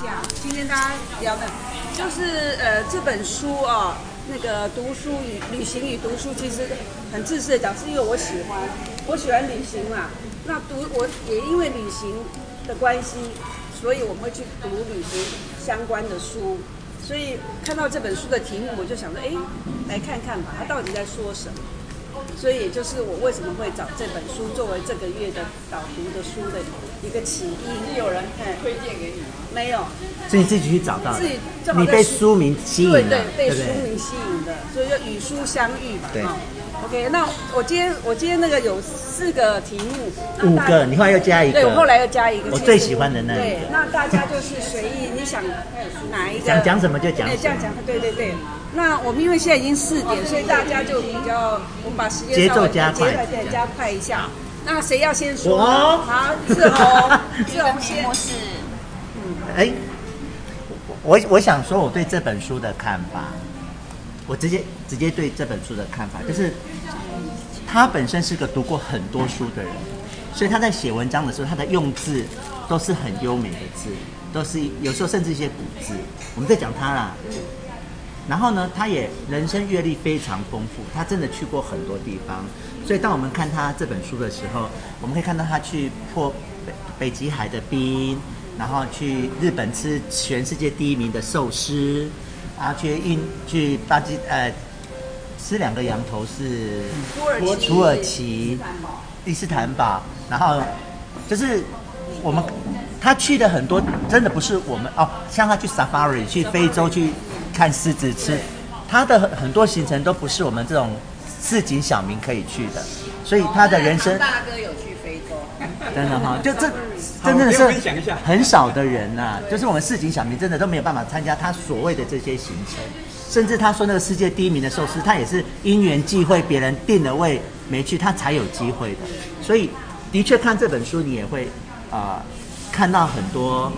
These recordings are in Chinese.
下，今天大家聊的，就是呃这本书哦，那个读书与旅行与读书，其实很自私的讲，是因为我喜欢，我喜欢旅行嘛。那读我也因为旅行的关系，所以我们会去读旅行相关的书。所以看到这本书的题目，我就想说，哎，来看看吧，它到底在说什么。所以也就是我为什么会找这本书作为这个月的导读的书的一个起因。有人推荐给你吗？没有，是你自己去找到的。自己你被书名吸引了，对对，被书名吸引的，所以就与书相遇嘛。对。OK，那我今天我今天那个有四个题目，五个，你后来又加一个，对，我后来又加一个，我最喜欢的那一个。对，那大家就是随意，你想哪一个？想讲什么就讲什这样讲，对对对。那我们因为现在已经四点，所以大家就比较，我们把时间节奏加快，对，加快一下。那谁要先说？我。好，志宏，志宏先。是，嗯，哎，我我想说我对这本书的看法。我直接直接对这本书的看法就是，他本身是个读过很多书的人，所以他在写文章的时候，他的用字都是很优美的字，都是有时候甚至一些古字。我们在讲他啦，然后呢，他也人生阅历非常丰富，他真的去过很多地方。所以当我们看他这本书的时候，我们可以看到他去破北北极海的冰，然后去日本吃全世界第一名的寿司。然后去印去巴基呃，吃两个羊头是土耳其，土耳其伊斯坦堡，然后就是我们他去的很多真的不是我们哦，像他去 Safari 去非洲去看狮子吃，他的很多行程都不是我们这种市井小民可以去的，所以他的人生大哥有去非洲，真的哈，就这。真的是很少的人呐、啊，就是我们市井小民真的都没有办法参加他所谓的这些行程，甚至他说那个世界第一名的寿司，他也是因缘际会，别人定了位没去，他才有机会的。所以的确看这本书，你也会啊、呃、看到很多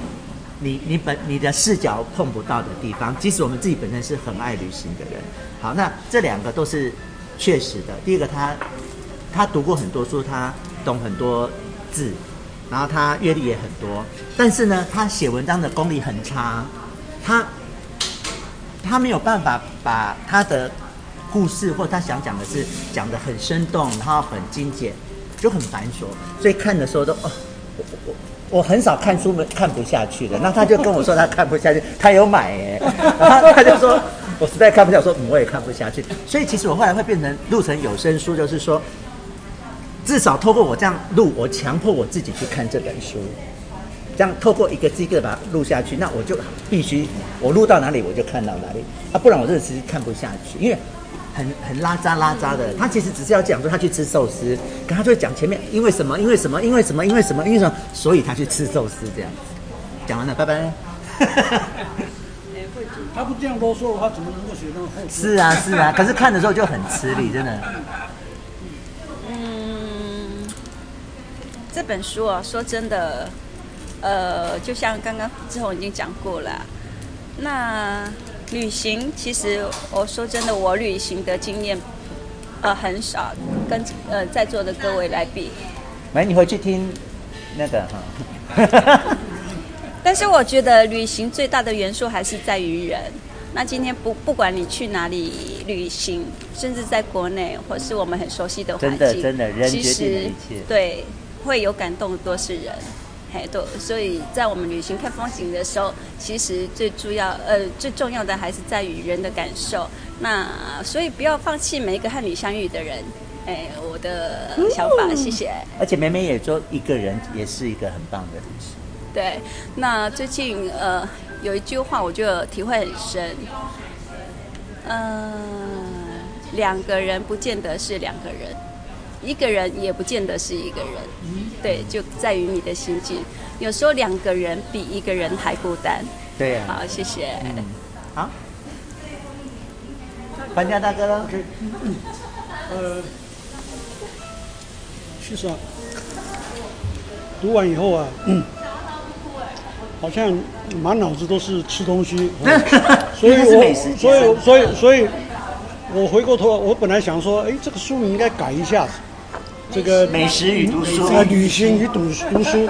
你你本你的视角碰不到的地方。即使我们自己本身是很爱旅行的人，好，那这两个都是确实的。第一个他，他读过很多书，他懂很多字。然后他阅历也很多，但是呢，他写文章的功力很差，他他没有办法把他的故事或他想讲的事讲得很生动，然后很精简，就很繁琐，所以看的时候都哦，我我我很少看书没看不下去的。那他就跟我说他看不下去，他有买哎，然后他就说我实在看不下去，说我也看不下去。所以其实我后来会变成录成有声书，就是说。至少透过我这样录，我强迫我自己去看这本书，这样透过一个机构把它录下去，那我就必须我录到哪里我就看到哪里啊，不然我这个其实看不下去，因为很很拉渣拉渣的。他其实只是要讲说他去吃寿司，可他就会讲前面因为什么因为什么因为什么因为什么因为什么，所以他去吃寿司这样。讲完了，拜拜。他不这样啰嗦的话，怎么能够写那么厚？是啊是啊，可是看的时候就很吃力，真的。嗯这本书啊，说真的，呃，就像刚刚志宏已经讲过了，那旅行其实我说真的，我旅行的经验呃很少，跟呃在座的各位来比。没，你回去听那个哈。但是我觉得旅行最大的元素还是在于人。那今天不不管你去哪里旅行，甚至在国内或是我们很熟悉的环境，真的真的，人决定一切。对。会有感动的多是人，嘿，多所以在我们旅行看风景的时候，其实最主要呃最重要的还是在于人的感受。那所以不要放弃每一个和你相遇的人，哎，我的想法，谢谢。而且梅梅也说，一个人也是一个很棒的事。对，那最近呃有一句话，我觉得体会很深。嗯、呃，两个人不见得是两个人。一个人也不见得是一个人，对，就在于你的心境。有时候两个人比一个人还孤单。对呀、啊。好，谢谢。嗯、好，搬家大哥了。呃，其实啊，读完以后啊，嗯，好像满脑子都是吃东西，所以我，所以，所以，所以，我回过头，我本来想说，哎，这个书名应该改一下子。这个美食与读书，呃，旅行与读读书。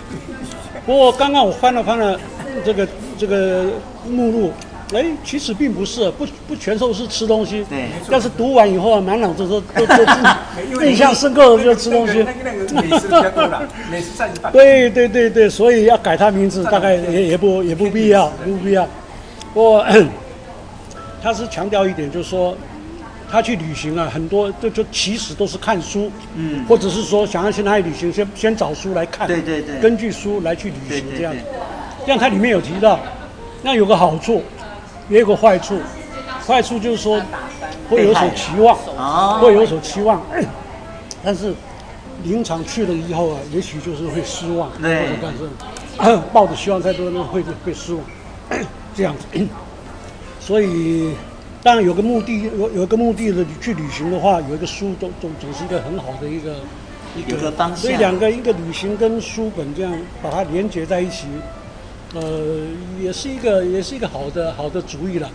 不过刚刚我翻了翻了这个这个目录。哎，其实并不是，不不全都是吃东西。对。但是读完以后啊，满脑子都 都都印象深刻的就是吃东西。美食太多了，美食占一半。对对对对，所以要改他名字，大概也也不 也不必要，不必要。不 过他是强调一点，就是说他去旅行啊，很多就就其实都是看书，嗯，或者是说想要去哪里旅行，先先找书来看，对对对，根据书来去旅行这样。这样他里面有提到，那有个好处。也有个坏处，坏处就是说会有所期望，会有所期望，但是临场去了以后啊，也许就是会失望，或者干什么，抱着希望太多那，会会失望，这样子。所以，当然有个目的，有有个目的的去旅行的话，有一个书总总总是一个很好的一个一个方向。所以两个一个旅行跟书本这样把它连接在一起。呃，也是一个，也是一个好的好的主意了。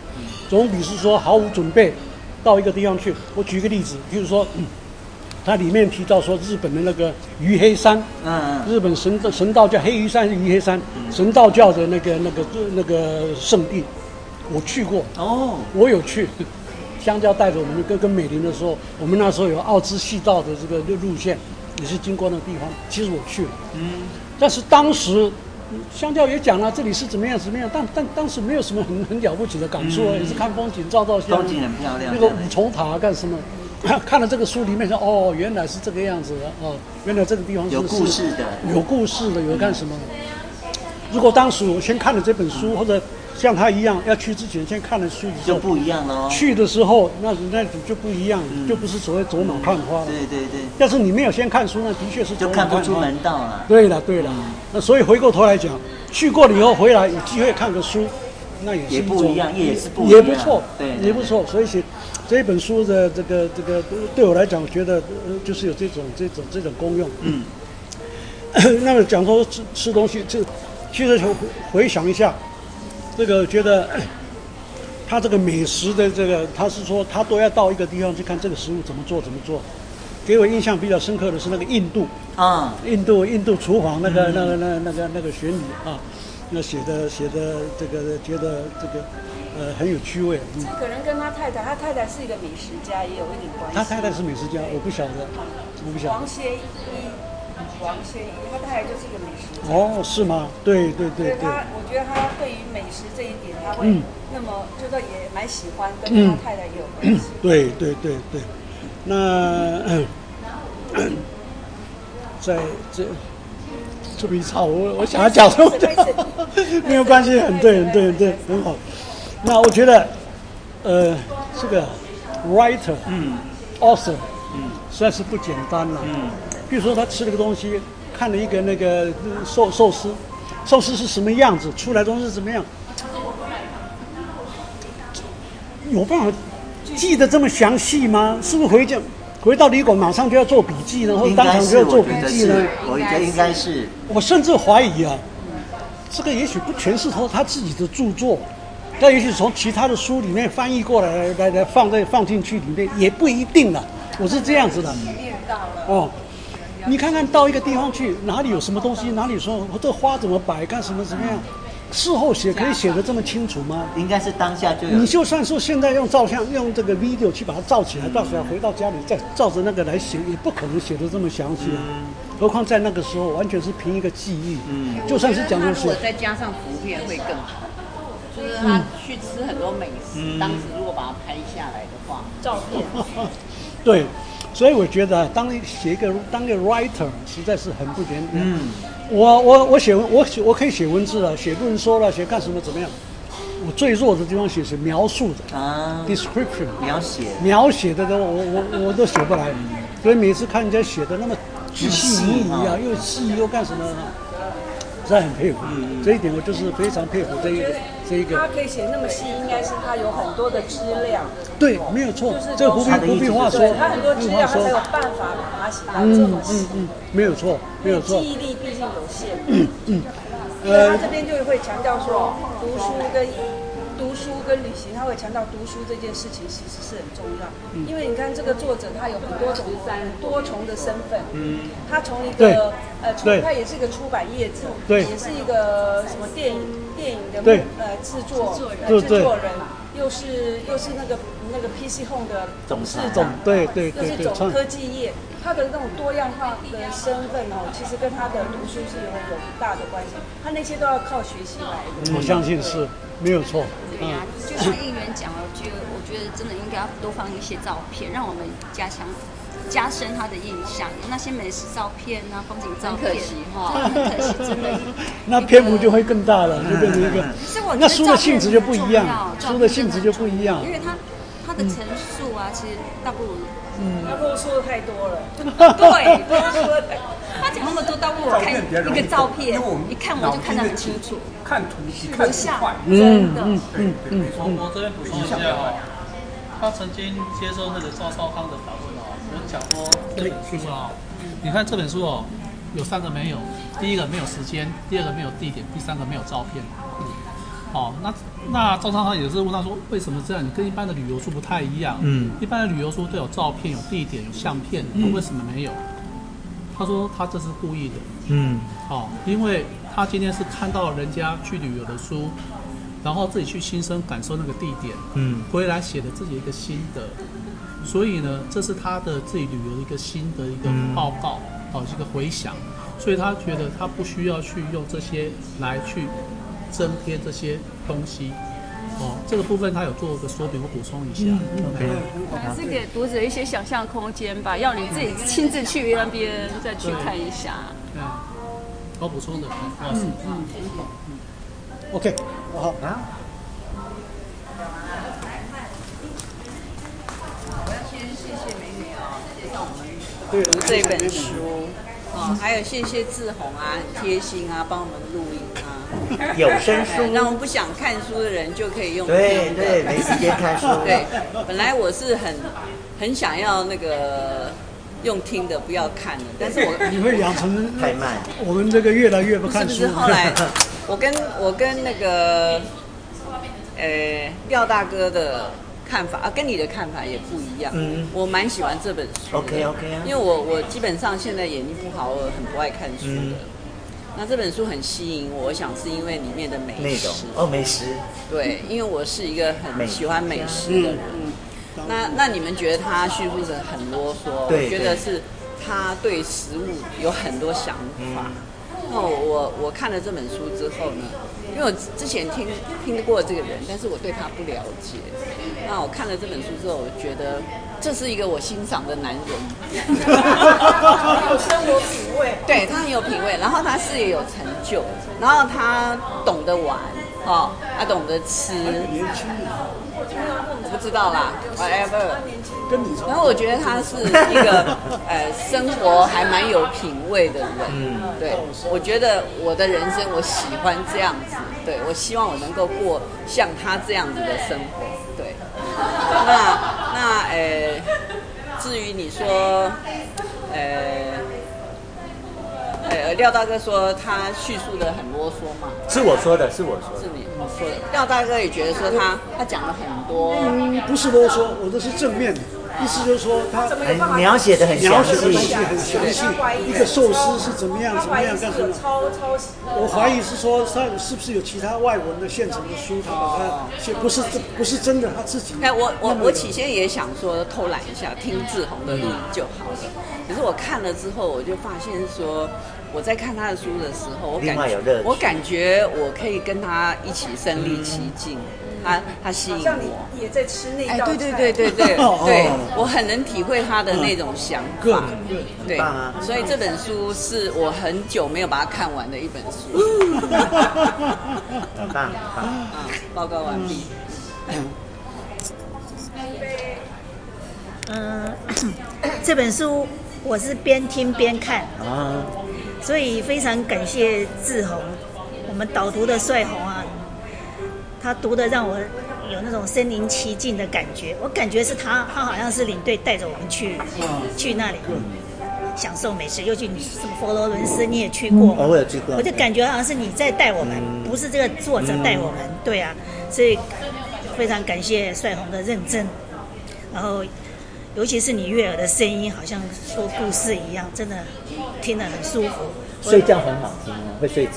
总比是说毫无准备到一个地方去。我举一个例子，比如说，嗯，它里面提到说日本的那个鱼黑山，嗯，日本神神道教黑鱼山是鱼黑山，神道教的那个那个那个圣地，我去过。哦，我有去。香蕉带着我们跟跟美玲的时候，我们那时候有奥兹细道的这个路线，也是经过那个地方。其实我去了，嗯，但是当时。香蕉也讲了，这里是怎么样怎么样，但但当时没有什么很很了不起的感触也是看风景照照相。风景很漂亮。那个五重塔干什么？看了这个书里面说，哦，原来是这个样子的哦，原来这个地方是有故事的，有故事的，有干什么？嗯、如果当时我先看了这本书，或者。像他一样要去之前先看了书，就不一样了。去的时候那那就不一样，就不是所谓走马看花了。对对对。要是你没有先看书，那的确是就看不出门道了。对了对了，那所以回过头来讲，去过了以后回来有机会看个书，那也是不一样，也是不也不错，对，也不错。所以写这一本书的这个这个对我来讲，我觉得就是有这种这种这种功用。嗯。那么讲说吃吃东西，这其实回回想一下。这个觉得，他这个美食的这个，他是说他都要到一个地方去看这个食物怎么做怎么做。给我印象比较深刻的是那个印度啊，印度印度厨房那个那个那那个那个旋律啊，那写的写的这个觉得这个呃很有趣味。这可能跟他太太，他太太是一个美食家，也有一点关系。他太太是美食家，我不晓得，我不晓得。王谢一，王谢一，他太太就是一个美食家。哦，是吗？对对对对。他，我觉得他对于美食这一点，他会那么就说也蛮喜欢，跟他太太也有关系。对对对对。那 嗯，在这这么一吵，我我想要讲什么？没有关系，很对，很对，很对，很好。那我觉得，呃，这个 writer，嗯，author，嗯，实在是不简单了。嗯，比如说他吃了个东西，看了一个那个寿寿司，寿司是什么样子，出来东西是怎么样，有办法？记得这么详细吗？是不是回家回到旅馆马上就要做笔记，呢，或者当场就要做笔记呢？我觉得应该是。我甚至怀疑啊，这个也许不全是他他自己的著作，那也许从其他的书里面翻译过来来来放在放进去里面也不一定了。我是这样子的。哦，你看看到一个地方去，哪里有什么东西，哪里说这花怎么摆，干什么什么样？事后写可以写得这么清楚吗？应该是当下就有。你就算说现在用照相，用这个 video 去把它照起来，到时候回到家里再照着那个来写，也不可能写的这么详细啊。嗯、何况在那个时候，完全是凭一个记忆。嗯。就算是讲的是。如果再加上图片会更好。就是他去吃很多美食，嗯、当时如果把它拍下来的话，照片。对。所以我觉得，当写一个当一个 writer 实在是很不简单。嗯，我我我写我写我可以写文字了，写论说了，写干什么怎么样？我最弱的地方写是描述的啊，description。描写。描写的都我我我都写不来，所以每次看人家写的那么巨细靡遗啊，又细又干什么？实在很佩服，嗯、这一点我就是非常佩服这一个这一个。他可以写那么细，应该是他有很多的资料。对，没有错。就是这不必不必话说，他很多资料，他才有办法把它写到这么细。嗯嗯，没有错，没有错。记忆力毕竟有限。嗯嗯。因为他这边就会强调说，读书跟。读书跟旅行，他会强调读书这件事情其实是很重要，嗯、因为你看这个作者他有很多种多重的身份，嗯，他从一个呃出，他也是一个出版业者，对，也是一个什么电影电电影的呃制作制作人，又是又是那个那个 PC Home 的董事长，对对又是总科技业，他的那种多样化的身份哦，其实跟他的读书是有很大的关系，他那些都要靠学习来的。我相信是没有错。对呀、啊，就像议员讲了，就我觉得真的应该要多放一些照片，让我们加强。加深他的印象，那些美食照片啊，风景照片，很可惜哈，很可惜，真的。那篇幅就会更大了，就变成一个。那书的性质就不一样，书的性质就不一样。因为它它的陈述啊，其实倒不如，嗯，他啰嗦的太多了。对，他讲那么多，倒不如我看一个照片，一看我就看得很清楚。看图看图快，真的。嗯嗯嗯。从我这边补充一下哦，他曾经接受那个赵少康的访问。我们讲说这本书啊，你看这本书哦，有三个没有，第一个没有时间，第二个没有地点，第三个没有照片。嗯，哦，那那赵昌他也是问他说，为什么这样？你跟一般的旅游书不太一样。嗯，一般的旅游书都有照片、有地点、有相片，那为什么没有？他说他这是故意的。嗯，哦，因为他今天是看到人家去旅游的书，然后自己去亲身感受那个地点，嗯，回来写的自己一个心得。所以呢，这是他的自己旅游的一个新的一个报告，哦，一个回想，所以他觉得他不需要去用这些来去增添这些东西，哦，这个部分他有做个说明，我补充一下。OK，还是给读者一些想象空间吧，要你自己亲自去那边再去看一下。嗯，我补充的，不好意思。嗯嗯。OK，好啊。读这本书，哦，还有谢谢志宏啊，很贴心啊，帮我们录音啊。有声书，让我们不想看书的人就可以用。对对，没时间看书。对，本来我是很很想要那个用听的，不要看的，但是我你会养成太慢。我们这个越来越不看书。是不是后来我跟我跟那个呃廖大哥的。看法啊，跟你的看法也不一样。嗯，我蛮喜欢这本书。OK OK 啊。因为我我基本上现在眼睛不好，我很不爱看书的。嗯、那这本书很吸引我，我想是因为里面的美食。哦，美食。对，因为我是一个很喜欢美食的人。嗯。那那你们觉得他叙述的很啰嗦？对。我觉得是他对食物有很多想法。嗯、那我我我看了这本书之后呢，因为我之前听听过这个人，但是我对他不了解。那我看了这本书之后，我觉得这是一个我欣赏的男人，他有生活品味，对，他很有品味，然后他事业有成就，然后他懂得玩，哦，他懂得吃。年轻我不知道啦，whatever。然后我觉得他是一个 呃生活还蛮有品味的人，嗯，对，我觉得我的人生我喜欢这样子，对，我希望我能够过像他这样子的生活，对。那那呃，至于你说，呃，呃，廖大哥说他叙述的很啰嗦嘛？是我说的，是我说的，是你说的。廖大哥也觉得说他他讲了很多，嗯，不是啰嗦，我的是正面的。意思就是说，他很描写的很详细，很详细。一个寿司是怎么样，怎么样干什么？我怀疑是说，他是不是有其他外文的现成的书，他把它写，不是不是真的，他自己。哎，我我我起先也想说偷懒一下，听志宏的录音就好了。可是我看了之后，我就发现说，我在看他的书的时候，我感觉我感觉我可以跟他一起身临其境。他他吸引我，也在吃那道菜。对对对对对 对，我很能体会他的那种想法。对，所以这本书是我很久没有把它看完的一本书。很 棒，报告完毕。嗯，这本书我是边听边看啊，所以非常感谢志宏，我们导读的帅宏啊。他读的让我有那种身临其境的感觉，我感觉是他，他好像是领队带着我们去，去那里享受美食。尤其你什么佛罗伦斯你也去过，我也去过，我就感觉好像是你在带我们，不是这个作者带我们。对啊，所以非常感谢帅红的认真，然后尤其是你悦耳的声音，好像说故事一样，真的听得很舒服。睡觉很好听哦，会睡着。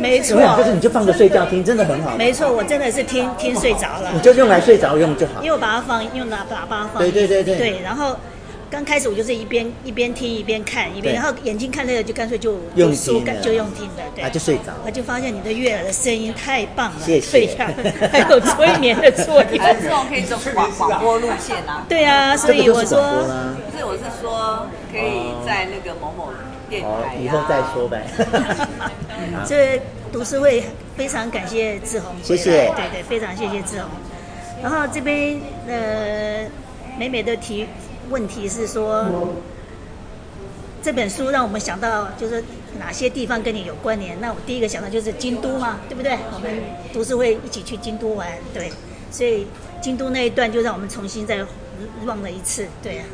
没错，就是你就放着睡觉听，真的很好。没错，我真的是听听睡着了。你就用来睡着用就好。因为我把它放用喇喇叭放。对对对对。对，然后。刚开始我就是一边一边听一边看一边，然后眼睛看累了就干脆就用书就用听的，对，就睡着。我就发现你的悦耳的声音太棒了，谢谢。还有催眠的作用。这种可以走广广播路线啊？对啊，所以我说，不是，我是说可以在那个某某电台。以后再说呗。这读书会非常感谢志宏，谢谢。对对，非常谢谢志宏。然后这边呃，美美的提。问题是说，这本书让我们想到就是哪些地方跟你有关联？那我第一个想到就是京都嘛，对不对？我们读书会一起去京都玩，对，所以京都那一段就让我们重新再 run 了一次，对啊，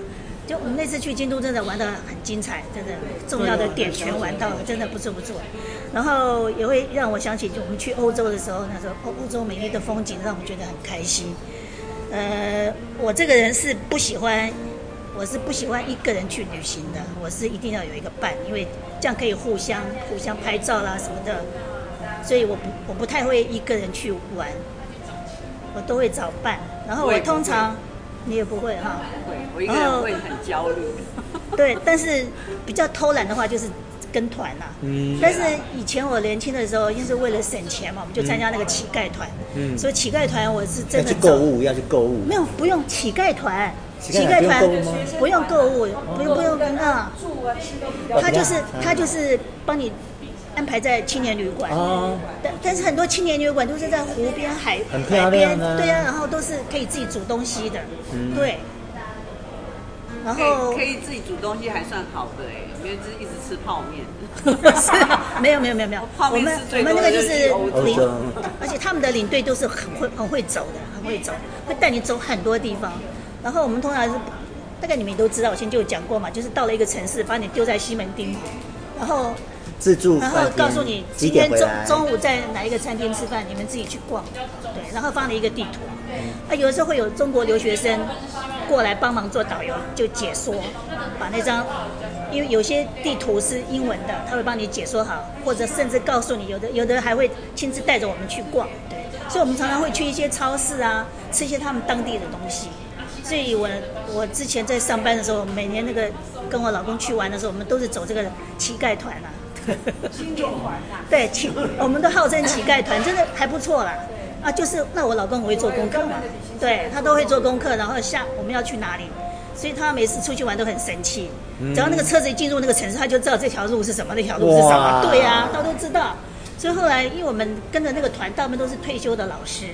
就我们那次去京都真的玩得很精彩，真的重要的点全玩到了，真的不错不错。然后也会让我想起，就我们去欧洲的时候，那时候欧欧洲美丽的风景让我们觉得很开心。呃，我这个人是不喜欢。我是不喜欢一个人去旅行的，我是一定要有一个伴，因为这样可以互相互相拍照啦什么的，所以我不我不太会一个人去玩，我都会找伴。然后我通常你也不会哈，会我一个人会很焦虑。对，但是比较偷懒的话就是跟团啦。嗯。但是以前我年轻的时候，因为是为了省钱嘛，我们就参加那个乞丐团。嗯。所以乞丐团我是真的。要去购物，要去购物。没有，不用乞丐团。乞丐团不用购物，不用不用跟啊，他就是他就是帮你安排在青年旅馆，但但是很多青年旅馆都是在湖边海海边，对呀，然后都是可以自己煮东西的，对。然后可以自己煮东西还算好的哎，因为是一直吃泡面。是，没有没有没有没有，我们我们那个就是领，而且他们的领队都是很会很会走的，很会走，会带你走很多地方。然后我们通常是，大概你们也都知道，我先就有讲过嘛，就是到了一个城市，把你丢在西门町，然后自助，然后告诉你今天中中午在哪一个餐厅吃饭，你们自己去逛，对，然后放了一个地图，啊，有的时候会有中国留学生过来帮忙做导游，就解说，把那张，因为有些地图是英文的，他会帮你解说好，或者甚至告诉你，有的有的还会亲自带着我们去逛，对，所以我们常常会去一些超市啊，吃一些他们当地的东西。所以我我之前在上班的时候，每年那个跟我老公去玩的时候，我们都是走这个乞丐团啊。青年团啊。对，乞我们都号称乞丐团，真的还不错啦。啊，就是那我老公会做功课嘛，对他都会做功课，然后下我们要去哪里，所以他每次出去玩都很神气。只要那个车子一进入那个城市，他就知道这条路是什么，那条路是什么。对呀，他都知道。所以后来，因为我们跟着那个团，大部分都是退休的老师。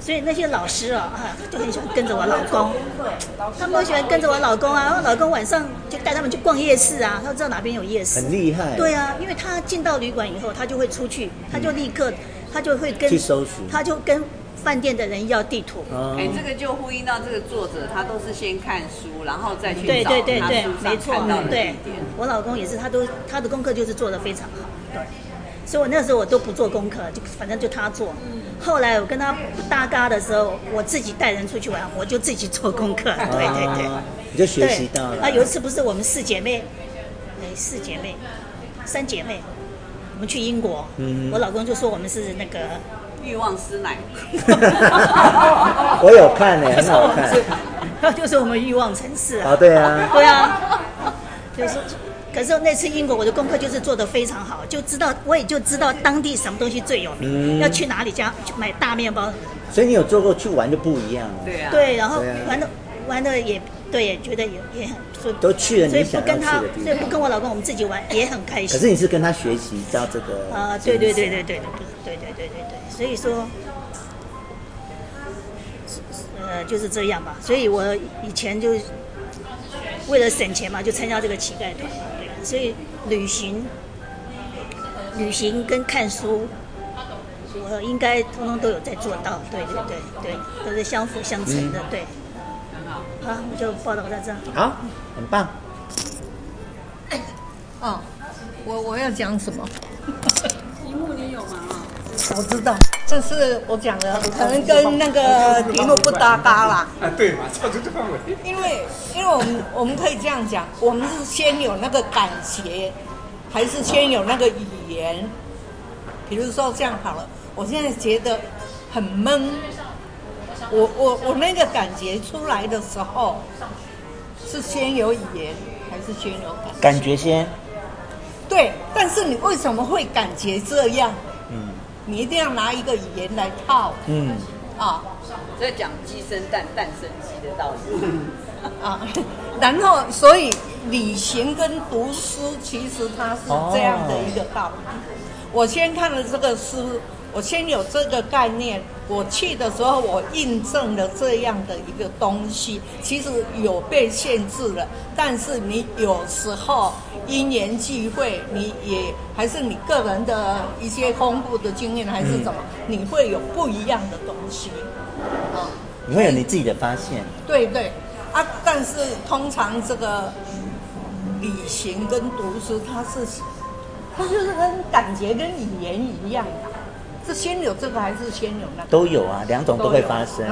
所以那些老师啊，啊，就很喜欢跟着我老公，他们都喜欢跟着我老公啊。然后老公晚上就带他们去逛夜市啊，他知道哪边有夜市。很厉害。对啊，因为他进到旅馆以后，他就会出去，他就立刻，他就会跟去搜寻，他就跟饭店的人要地图。哎，这个就呼应到这个作者，他都是先看书，然后再去对对对对，没错，对。我老公也是，他都他的功课就是做的非常好，对。所以我那时候我都不做功课，就反正就他做。后来我跟他不搭嘎的时候，我自己带人出去玩，我就自己做功课。对对对，你就学习到了。啊，有一次不是我们四姐妹，哎，四姐妹，三姐妹，我们去英国，嗯，我老公就说我们是那个欲望师奶。我有看呢，很好看。就是我们欲望城市啊，对啊，对啊，就是。可是那次英国我的功课就是做得非常好，就知道我也就知道当地什么东西最有名，嗯、要去哪里家买大面包。所以你有做过去玩就不一样了。对啊。对，然后玩的、啊、玩的也对，也觉得也也很说都去了，所以不跟他，所以不跟我老公我们自己玩也很开心。可是你是跟他学习到这个啊？对对对对对对对对对对对，所以说，呃，就是这样吧。所以我以前就为了省钱嘛，就参加这个乞丐团。所以旅行、旅行跟看书，我应该通通都有在做到。对对对对，都是相辅相成的。对，好，我就报道到这。好，很棒。哦，我我要讲什么？我知道，这是我讲的，可能跟那个题目不搭嘎啦。啊，对嘛，超出这范围。因为，因为我们我们可以这样讲，我们是先有那个感觉，还是先有那个语言？比如说这样好了，我现在觉得很闷，我我我那个感觉出来的时候，是先有语言还是先有感觉？感觉先。对，但是你为什么会感觉这样？嗯，你一定要拿一个语言来套。嗯，啊，在讲鸡生蛋，蛋生鸡的道理。啊，然后所以旅行跟读书其实它是这样的一个道理。哦、我先看了这个书。我先有这个概念，我去的时候，我印证了这样的一个东西，其实有被限制了。但是你有时候因缘际会，你也还是你个人的一些丰富的经验，还是怎么，你会有不一样的东西。啊，你会有你自己的发现。对对啊，但是通常这个旅行跟读书，它是它就是跟感觉跟语言一样的。是先有这个还是先有那个？都有啊，两种都会发生。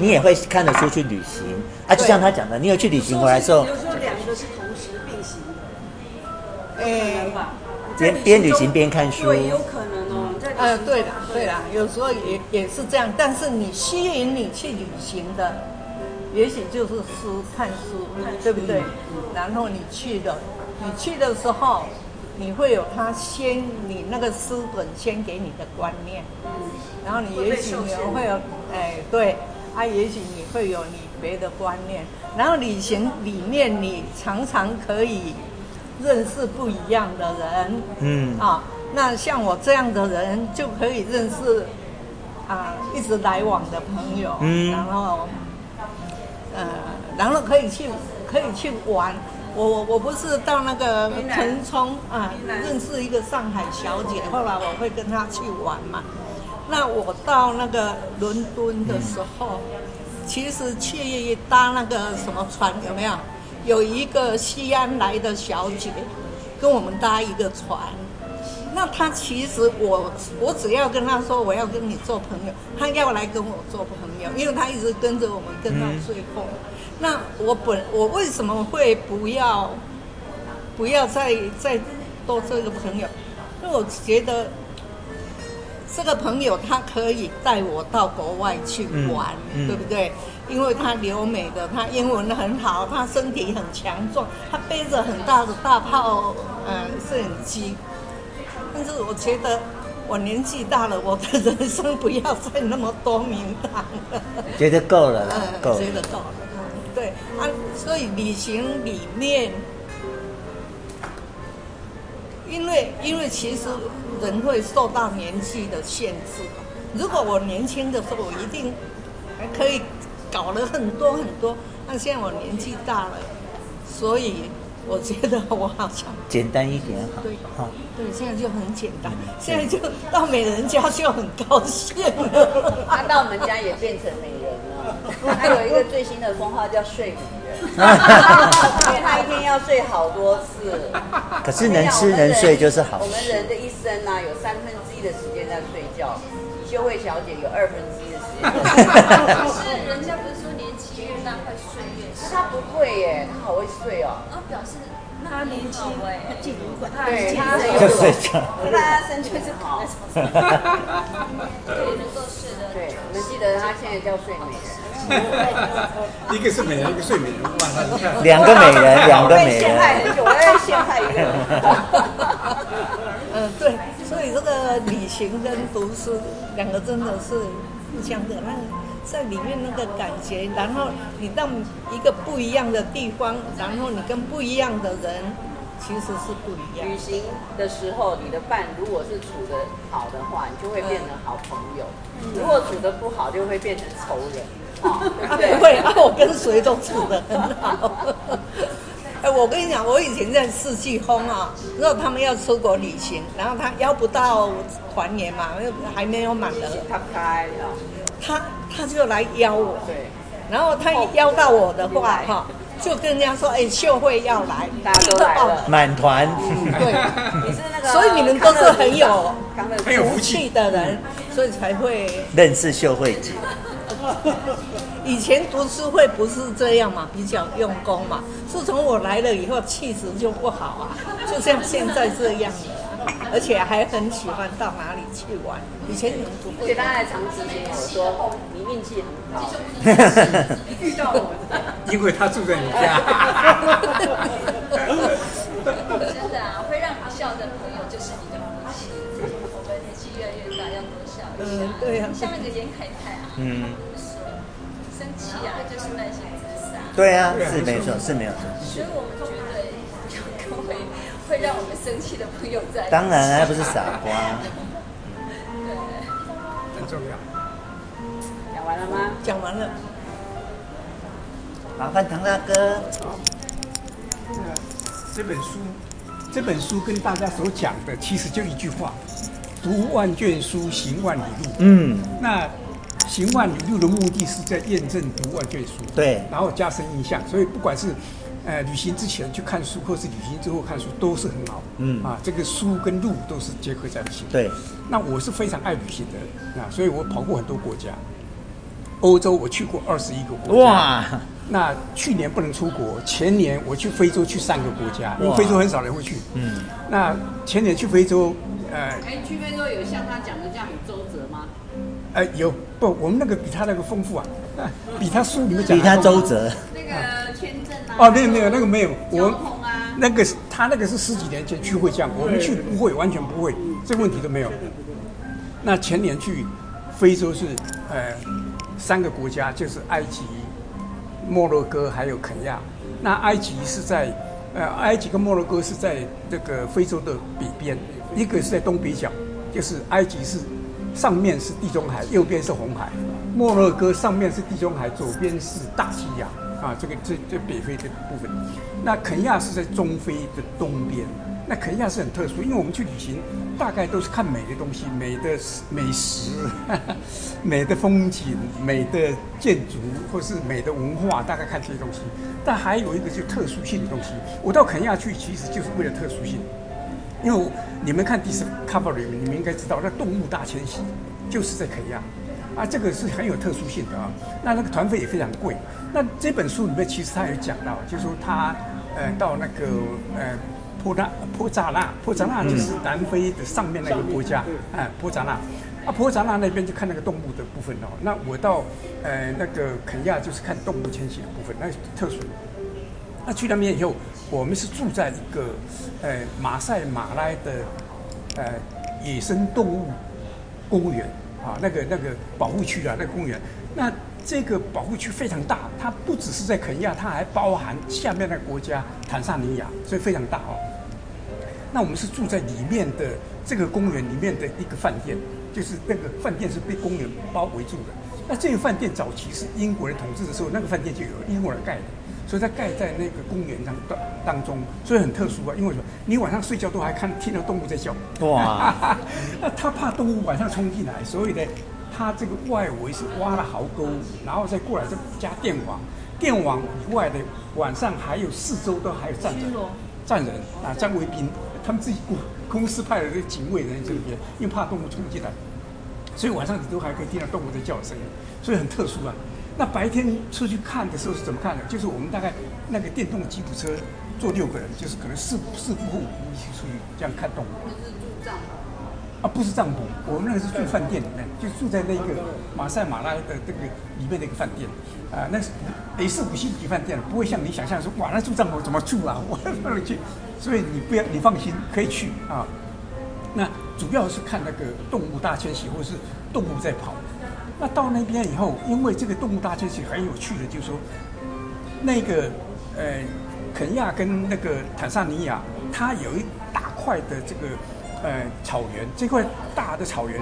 你也会看得出去旅行啊，就像他讲的，你有去旅行回来之后，比如说两个是同时并行的，哎，边边旅行边看书，对，有可能哦。呃，对的，对的，有时候也也是这样。但是你吸引你去旅行的，也许就是书，看书，对不对？然后你去的，你去的时候。你会有他先，你那个书本先给你的观念，然后你也许你会有，哎，对，啊，也许你会有你别的观念，然后旅行里面你常常可以认识不一样的人，嗯，啊，那像我这样的人就可以认识啊一直来往的朋友，嗯，然后，呃，然后可以去可以去玩。我我我不是到那个腾冲啊，认识一个上海小姐，后来我会跟她去玩嘛。那我到那个伦敦的时候，其实去搭那个什么船有没有？有一个西安来的小姐跟我们搭一个船。那她其实我我只要跟她说我要跟你做朋友，她要来跟我做朋友，因为她一直跟着我们跟到最后。那我本我为什么会不要不要再再多这个朋友？因为我觉得这个朋友他可以带我到国外去玩，嗯嗯、对不对？因为他留美的，他英文很好，他身体很强壮，他背着很大的大炮，嗯，摄影机。但是我觉得我年纪大了，我的人生不要再那么多名堂了。觉得够了，够了，觉得够了。对啊，所以旅行里面，因为因为其实人会受到年纪的限制。如果我年轻的时候，我一定还可以搞了很多很多。那现在我年纪大了，所以。我觉得我好像简单一点好，对，好，对，现在就很简单，现在就到美人家就很高兴了。他到我们家也变成美人了，还有一个最新的封号叫睡美人，因为他一天要睡好多次。可是能吃能睡就是好。我们人的一生呢，有三分之一的时间在睡觉，修慧小姐有二分之一的时间。可是人家不是说年轻越大会睡越少？他不会耶，他好会睡哦。那表示他年轻，他进旅馆，对，他就睡觉，他 身体是好，对，能够记得他现在叫睡美人，一个是美人，一个睡美人，两个美人，两个美人。陷害很久，我要陷害一个人。嗯，对，所以这个旅行跟读书两个真的是互相的那个。在里面那个感觉，然后你到一个不一样的地方，然后你跟不一样的人，其实是不一样。旅行的时候，你的伴如果是处的好的话，你就会变成好朋友；嗯、如果煮的不好，就会变成仇人。啊、对。不会，啊，我跟谁都处的很好。哎，我跟你讲，我以前在四季风啊，如果他们要出国旅行，然后他邀不到团员嘛，还没有满的，他开他他就来邀我，对。然后他邀到我的话哈，就跟人家说，哎，秀慧要来，大家都来了，满团。对，你是那个，所以你们都是很有很有福气。的人，所以才会认识秀慧姐。以前读书会不是这样嘛，比较用功嘛。自从我来了以后，气质就不好啊，就像现在这样的。而且还很喜欢到哪里去玩。以前你们不会。而且他还常提醒我说：“你运气很好，遇到我。”因为他住在你家。像那个严凯泰啊，嗯，生气啊，就是慢性自杀。对啊，是没错，是没有错。所以我们觉得，有各位会让我们生气的朋友在。当然，还不是傻瓜。对，很重要。讲完了吗？讲完了。麻烦唐大哥。这本书，这本书跟大家所讲的其实就一句话：读万卷书，行万里路。嗯。那行万里路的目的是在验证读万卷书，对，然后加深印象。所以不管是呃旅行之前去看书，或是旅行之后看书，都是很好。嗯。啊，这个书跟路都是结合在一起。对。那我是非常爱旅行的人啊，所以我跑过很多国家。欧洲我去过二十一个国家。哇。那去年不能出国，前年我去非洲去三个国家，因为非洲很少人会去。嗯。那前年去非洲，呃。哎，去非洲有像他讲的这样很周折吗？呃，有不？我们那个比他那个丰富啊，啊，比他书里面讲的。比他周折。那个签证啊。哦，没有没有，那个没有。我啊。那个他那个是十几年前去会这样，我们去不会，完全不会，这个问题都没有。那前年去非洲是呃三个国家，就是埃及。摩洛哥还有肯亚，那埃及是在，呃，埃及跟摩洛哥是在这个非洲的北边，一个是在东北角，就是埃及是上面是地中海，右边是红海，摩洛哥上面是地中海，左边是大西洋，啊，这个这这北非的部分，那肯亚是在中非的东边。那肯亚是很特殊，因为我们去旅行，大概都是看美的东西，美的美食，美的风景，美的建筑，或是美的文化，大概看这些东西。但还有一个就特殊性的东西，我到肯亚去，其实就是为了特殊性。因为你们看 Discovery，你们应该知道，那动物大迁徙就是在肯亚，啊，这个是很有特殊性的啊。那那个团费也非常贵。那这本书里面其实他有讲到，就是说他呃到那个呃。坡纳坡扎纳，坡扎纳就是南非的上面那个国家，哎，坡扎纳，啊，坡扎纳那边就看那个动物的部分哦。那我到呃那个肯亚就是看动物迁徙的部分，那特殊。那去那边以后，我们是住在一个呃马赛马拉的呃野生动物公园啊，那个那个保护区啊，那个公园。那这个保护区非常大，它不只是在肯亚，它还包含下面那个国家坦桑尼亚，所以非常大哦。那我们是住在里面的这个公园里面的一个饭店，就是那个饭店是被公园包围住的。那这个饭店早期是英国人统治的时候，那个饭店就有英国人盖的，所以它盖在那个公园当当当中，所以很特殊啊。因为什么？你晚上睡觉都还看听到动物在叫。哇！那他怕动物晚上冲进来，所以呢，他这个外围是挖了壕沟，然后再过来再加电网，电网以外的晚上还有四周都还有站人站人啊，站卫兵。他们自己公公司派的这个警卫人在这边，因为怕动物冲进来，所以晚上你都还可以听到动物在叫声音，所以很特殊啊。那白天出去看的时候是怎么看的？就是我们大概那个电动吉普车坐六个人，就是可能四四夫妇一起出去这样看动物。那是住帐篷啊，不是帐篷，我们那个是住饭店里面，就住在那个马赛马拉的这个里面的一个饭店啊，那是也是五星级饭店，不会像你想象说哇，那住帐篷怎么住啊？我那里去。所以你不要，你放心，可以去啊。那主要是看那个动物大迁徙，或者是动物在跑。那到那边以后，因为这个动物大迁徙很有趣的，就是说，那个呃，肯亚跟那个坦桑尼亚，它有一大块的这个呃草原，这块大的草原，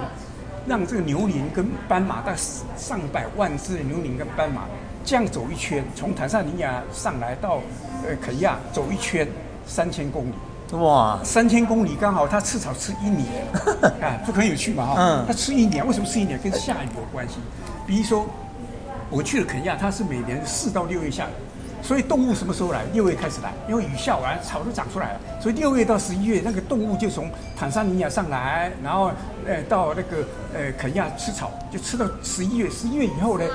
让这个牛羚跟斑马，大上百万只的牛羚跟斑马这样走一圈，从坦桑尼亚上来到呃肯亚走一圈。三千公里，哇！三千公里刚好，它吃草吃一年，啊，这很有趣嘛哈。嗯。它吃一年，为什么吃一年？跟下雨有关系。比如说，我去了肯亚，它是每年四到六月下雨，所以动物什么时候来？六月开始来，因为雨下完，草都长出来了，所以六月到十一月，那个动物就从坦桑尼亚上来，然后呃到那个呃肯亚吃草，就吃到十一月。十一月以后呢？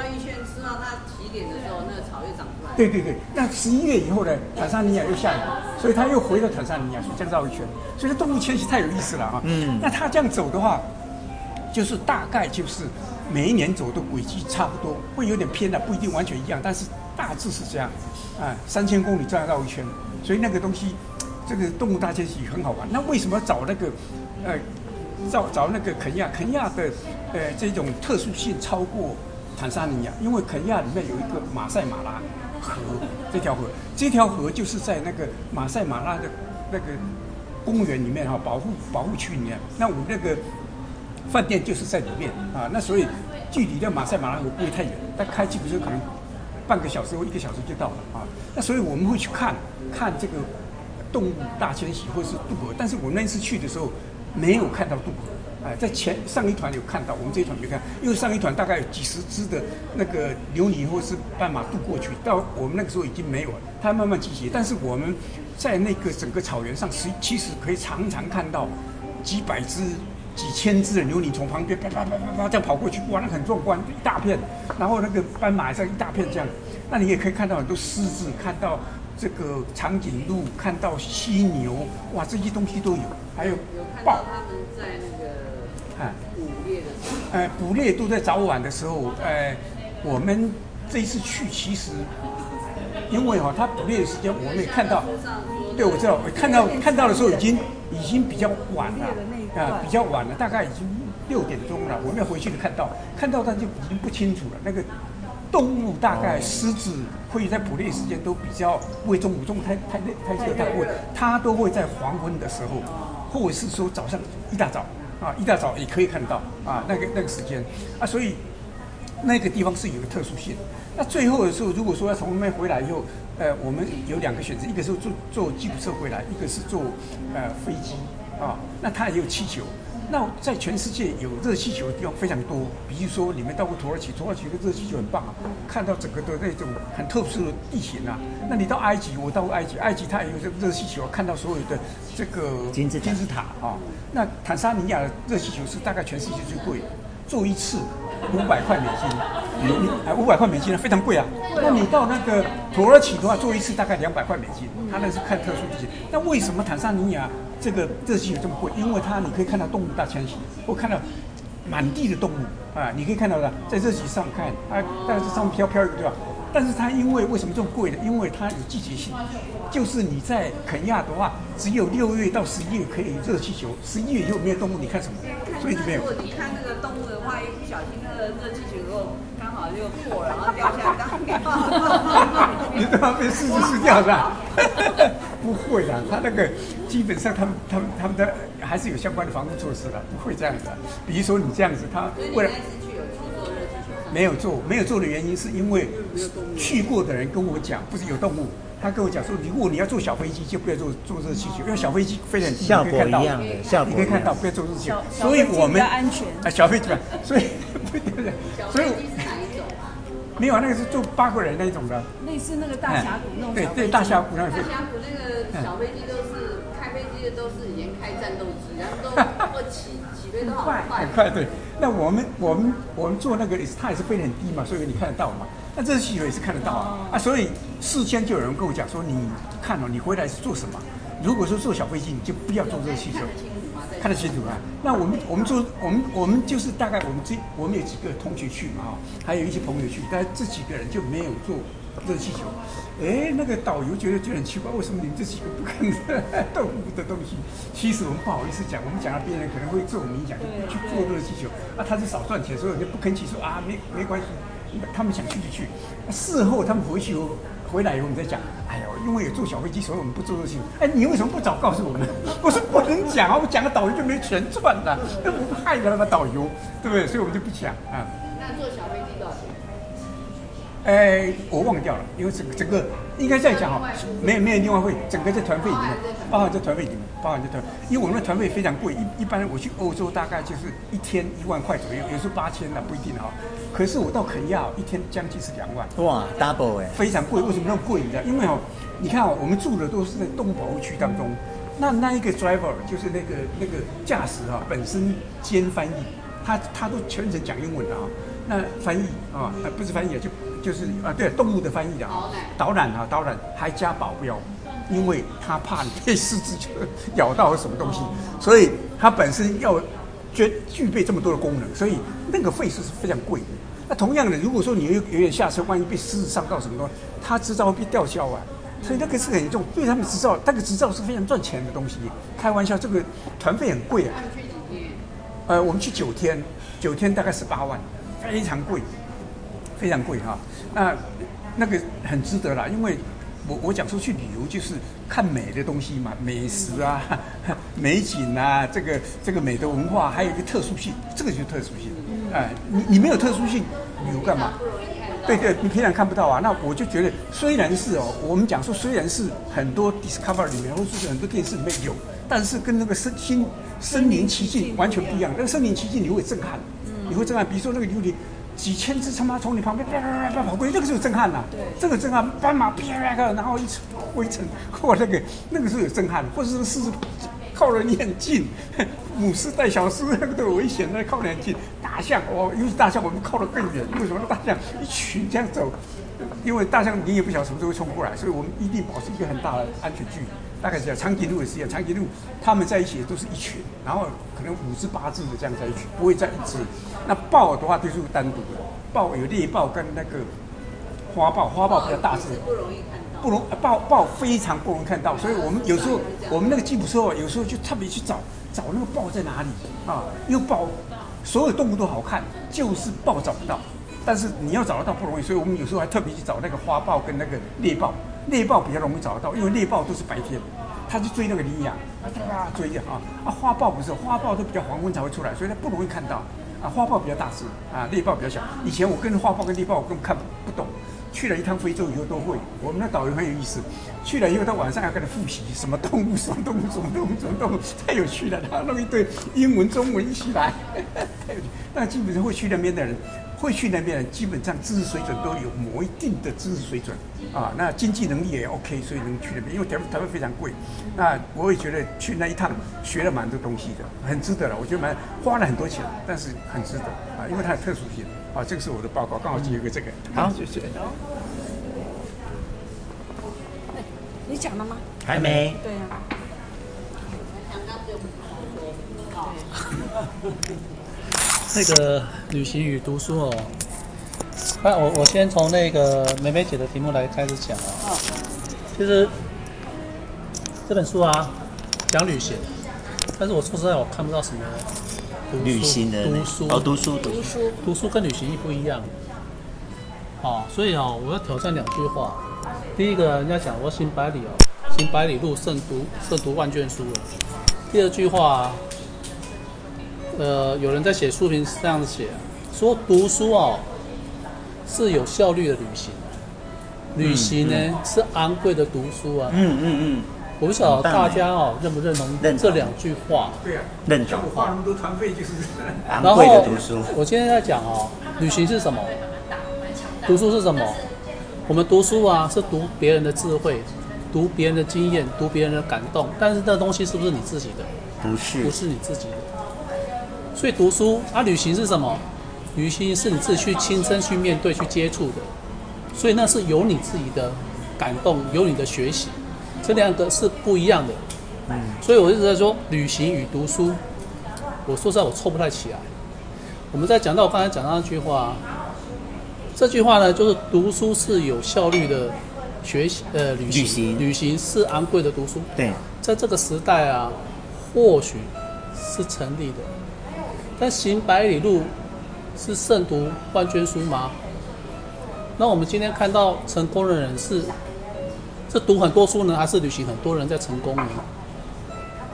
对对对，那十一月以后呢，坦桑尼亚又下雨，所以他又回到坦桑尼亚去这样绕一圈。所以动物迁徙太有意思了啊！嗯，那他这样走的话，就是大概就是每一年走的轨迹差不多，会有点偏的，不一定完全一样，但是大致是这样。啊，三千公里这样绕一圈，所以那个东西，这个动物大迁徙很好玩。那为什么找那个，呃，找找那个肯亚？肯亚的，呃，这种特殊性超过坦桑尼亚，因为肯亚里面有一个马赛马拉河，这条河，这条河就是在那个马赛马拉的那个公园里面哈，保护保护区里面。那我们那个饭店就是在里面啊，那所以距离的马赛马拉河不会太远，但开机不是可能。半个小时或一个小时就到了啊，那所以我们会去看看这个动物大迁徙或是渡河，但是我那次去的时候没有看到渡河，哎，在前上一团有看到，我们这一团没看，因为上一团大概有几十只的那个牛羚或是斑马渡过去，到我们那个时候已经没有了，它慢慢集结，但是我们在那个整个草原上，实其实可以常常看到几百只。几千只的牛羚从旁边啪啪啪啪啪这样跑过去，哇，那很壮观，一大片。然后那个斑马上一大片这样，那你也可以看到很多狮子，看到这个长颈鹿，看到犀牛，哇，这些东西都有。还有豹。他们在那个的时候，哎，捕猎都在早晚的时候。呃，我们这一次去其实，因为哈，它捕猎的时间我们也看到，对，我知道，我看到看到的时候已经已经比较晚了。啊，比较晚了，大概已经六点钟了。我们要回去看到，看到但就已经不清楚了。那个动物大概狮子会在捕猎时间都比较不会中午，中午太太累太热，它不会，它都会在黄昏的时候，或者是说早上一大早啊，一大早也可以看到啊，那个那个时间啊，所以那个地方是有个特殊性。那最后的时候，如果说要从那边回来以后，呃，我们有两个选择，一个是坐坐吉普车回来，一个是坐呃飞机。啊、那它也有气球。那在全世界有热气球的地方非常多，比如说你们到过土耳其，土耳其的热气球很棒啊，看到整个的那种很特殊的地形啊。那你到埃及，我到过埃及，埃及它也有这个热气球，看到所有的这个金字金字塔啊、哦。那坦桑尼亚的热气球是大概全世界最贵的，坐一次五百块美金，你你哎五百块美金非常贵啊。那你到那个土耳其的话，坐一次大概两百块美金，他那是看特殊地形。那为什么坦桑尼亚？这个热气有这么贵，因为它你可以看到动物大迁徙，我看到满地的动物啊，你可以看到的，在热气上看啊，但是上面飘飘一个对吧？但是它因为为什么这么贵呢？因为它有季节性，就是你在肯亚的话，只有六月到十一月可以热气球，十一月以后没有动物，你看什么？所以就没有。如果你看那个动物的话，一不小心那个热气球刚好就破了，然后掉下来，你都要被狮子吃掉是吧？不会的，他那个基本上他们他们他们的还是有相关的防护措施的，不会这样子。比如说你这样子，他为了没有做，没有做的原因是因为去过的人跟我讲，不是有动物，他跟我讲说，如果你要坐小飞机，就不要坐坐热气球，因为小飞机飞很低，效果一样的，效果你可以看到，不要坐热气球。所以我们安全啊，小飞机，所以对对对，所以。没有，那个是坐八个人那种的，类似那个大峡谷那种。对对，大峡谷那种。大峡谷那个小飞机都是开飞机的，都是已经开战斗机，然后都都起起飞都好快。很快，对。那我们我们我们做那个也是，它也是飞得很低嘛，所以你看得到嘛。那这个气球也是看得到啊啊，所以事先就有人跟我讲说，你看哦，你回来是做什么？如果说坐小飞机，你就不要坐这个气球。看得清楚啊！那我们我们做我们我们就是大概我们这我们有几个同学去嘛，还有一些朋友去，但是这几个人就没有坐热气球。哎，那个导游觉得就很奇怪，为什么你们这几个不肯动物的东西？其实我们不好意思讲，我们讲到别人可能会做我们影响，就不去做热气球啊。他是少赚钱，所以我就不肯去说啊，没没关系，他们想去就去。事后他们回去后。回来以后我们再讲，哎呦，因为有坐小飞机，所以我们不坐热气球。哎，你为什么不早告诉我们？我说不能讲啊，我讲了导游就没钱赚了，那不害了吗？导游，对不对？所以我们就不讲啊。哎，我忘掉了，因为整个整个应该这样讲哈，没有没有另外费，整个在团费里面，包含在团费里面，包含在团，因为我们的团费非常贵，一一般我去欧洲大概就是一天一万块左右，有时候八千的不一定哈。可是我到肯亚一天将近是两万，哇，double 哎，非常贵。为什么那么贵？你知道？因为哦，你看哦，我们住的都是在动物保护区当中，那那一个 driver 就是那个那个驾驶啊，本身兼翻译，他他都全程讲英文的啊。那翻译啊，不是翻译，就就是啊，对，动物的翻译的啊，导览啊，导览还加保镖，因为他怕你被狮子咬到什么东西，所以他本身要具具备这么多的功能，所以那个费是非常贵的。那同样的，如果说你有有点下车，万一被狮子伤到什么东西，他执照会被吊销啊，所以那个是很严重，对他们执照，那个执照是非常赚钱的东西。开玩笑，这个团费很贵啊。呃，我们去九天，九天大概十八万。非常贵，非常贵哈。那那个很值得啦，因为我我讲说去旅游就是看美的东西嘛，美食啊、美景啊，这个这个美的文化，还有一个特殊性，这个就是特殊性。哎，你你没有特殊性，旅游干嘛？对对，你平常看不到啊。那我就觉得，虽然是哦，我们讲说虽然是很多 Discover 里面，或者是很多电视里面有，但是跟那个身心身临其境完全不一样。那个身临其境，你会震撼。你会震撼，比如说那个琉璃，几千只他妈从你旁边啪啪啪啪跑过去，那个是有震撼呐。对，这个震撼，斑马啪啪啪，然后一灰尘，或那个那个是有震撼，或者是狮子靠得你很近，母狮带小狮那个都有危险，那靠得很近。大象哦，尤其大象，我们靠得更远。为什么？大象一群这样走，因为大象你也不晓得什么时候会冲过来，所以我们一定保持一个很大的安全距离。大概是这样，长颈鹿也是一样，长颈鹿他们在一起都是一群，然后可能五只八只的这样在一起，不会在一只。那豹的话就是单独的，豹有猎豹跟那个花豹，花豹比较大只，不容易看到，不容豹豹非常不容易看到，所以我们有时候我们那个吉普车哦有时候就特别去找找那个豹在哪里啊，因为豹所有动物都好看，就是豹找不到，但是你要找得到不容易，所以我们有时候还特别去找那个花豹跟那个猎豹。猎豹比较容易找得到，因为猎豹都是白天，它去追那个羚羊，啊，追的啊啊，花豹不是，花豹都比较黄昏才会出来，所以它不容易看到。啊，花豹比较大只，啊，猎豹比较小。以前我跟花豹跟猎豹我根本看不懂，去了一趟非洲以后都会。我们的导游很有意思，去了以后他晚上要跟他复习什么动物，什么动物，什么动物，什么动物，太有趣了。他弄一堆英文、中文一起来，太有趣。但基本上会去那边的人。会去那边，基本上知识水准都有某一定的知识水准啊，那经济能力也 OK，所以能去那边。因为台湾台湾非常贵，那我也觉得去那一趟学了蛮多东西的，很值得了。我觉得蛮花了很多钱，但是很值得啊，因为它有特殊性啊。这个是我的报告，刚好就有个这个。好，谢谢。你讲了吗？还没。对呀。那个旅行与读书哦，那我我先从那个梅梅姐的题目来开始讲啊。其实这本书啊讲旅行，但是我说实在我看不到什么旅行的读书哦，读书读书读书跟旅行不一样。哦，所以哦，我要挑战两句话。第一个，人家讲我行百里哦，行百里路胜读胜读万卷书。第二句话。呃，有人在写书评是这样子写，说读书哦是有效率的旅行，旅行呢、嗯嗯、是昂贵的读书啊。嗯嗯嗯。我不晓得大家哦认不认同这两句话？对啊，认同。我花那么多团费就是昂贵的读书。我今天在讲哦，旅行是什么？读书是什么？我们读书啊是读别人的智慧，读别人的经验，读别人的感动。但是那东西是不是你自己的？不是，不是你自己的。所以读书啊，旅行是什么？旅行是你自己去亲身去面对、去接触的，所以那是有你自己的感动，有你的学习，这两个是不一样的。嗯，所以我一直在说旅行与读书，我说实在我凑不太起来。我们在讲到我刚才讲到那句话，这句话呢，就是读书是有效率的学习，呃，旅行，旅行，旅行是昂贵的读书。对，在这个时代啊，或许是成立的。但行百里路是胜读万卷书吗？那我们今天看到成功的人是是读很多书呢，还是旅行很多人在成功呢？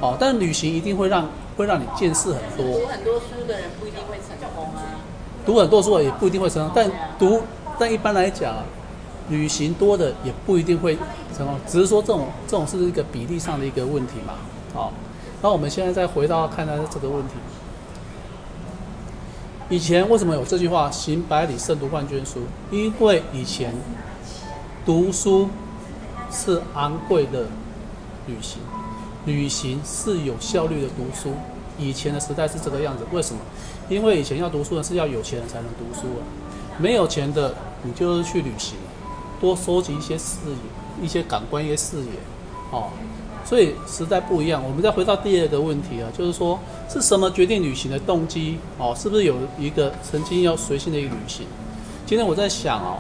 哦，但旅行一定会让会让你见识很多。读很多书的人不一定会成功啊。读很多书也不一定会成功，但读但一般来讲，旅行多的也不一定会成功，只是说这种这种是一个比例上的一个问题嘛。好，那我们现在再回到看待这个问题。以前为什么有这句话“行百里胜读万卷书”？因为以前读书是昂贵的旅行，旅行是有效率的读书。以前的时代是这个样子。为什么？因为以前要读书的是要有钱人才能读书啊，没有钱的你就是去旅行，多收集一些视野、一些感官、一些视野，哦，所以时代不一样。我们再回到第二个问题啊，就是说是什么决定旅行的动机？哦，是不是有一个曾经要随性的一个旅行？今天我在想哦，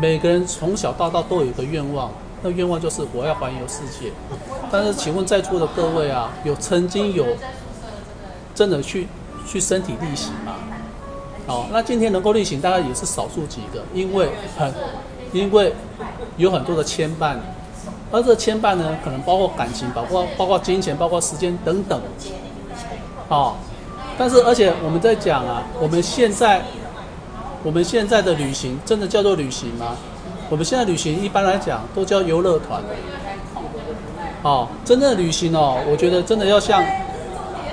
每个人从小到大都有一个愿望，那愿望就是我要环游世界。但是请问在座的各位啊，有曾经有真的去？去身体力行吗，哦，那今天能够力行，大概也是少数几个，因为很，因为有很多的牵绊，而这牵绊呢，可能包括感情，包括包括金钱，包括时间等等，哦，但是而且我们在讲啊，我们现在我们现在的旅行真的叫做旅行吗？我们现在旅行一般来讲都叫游乐团，哦，真正的旅行哦，我觉得真的要像。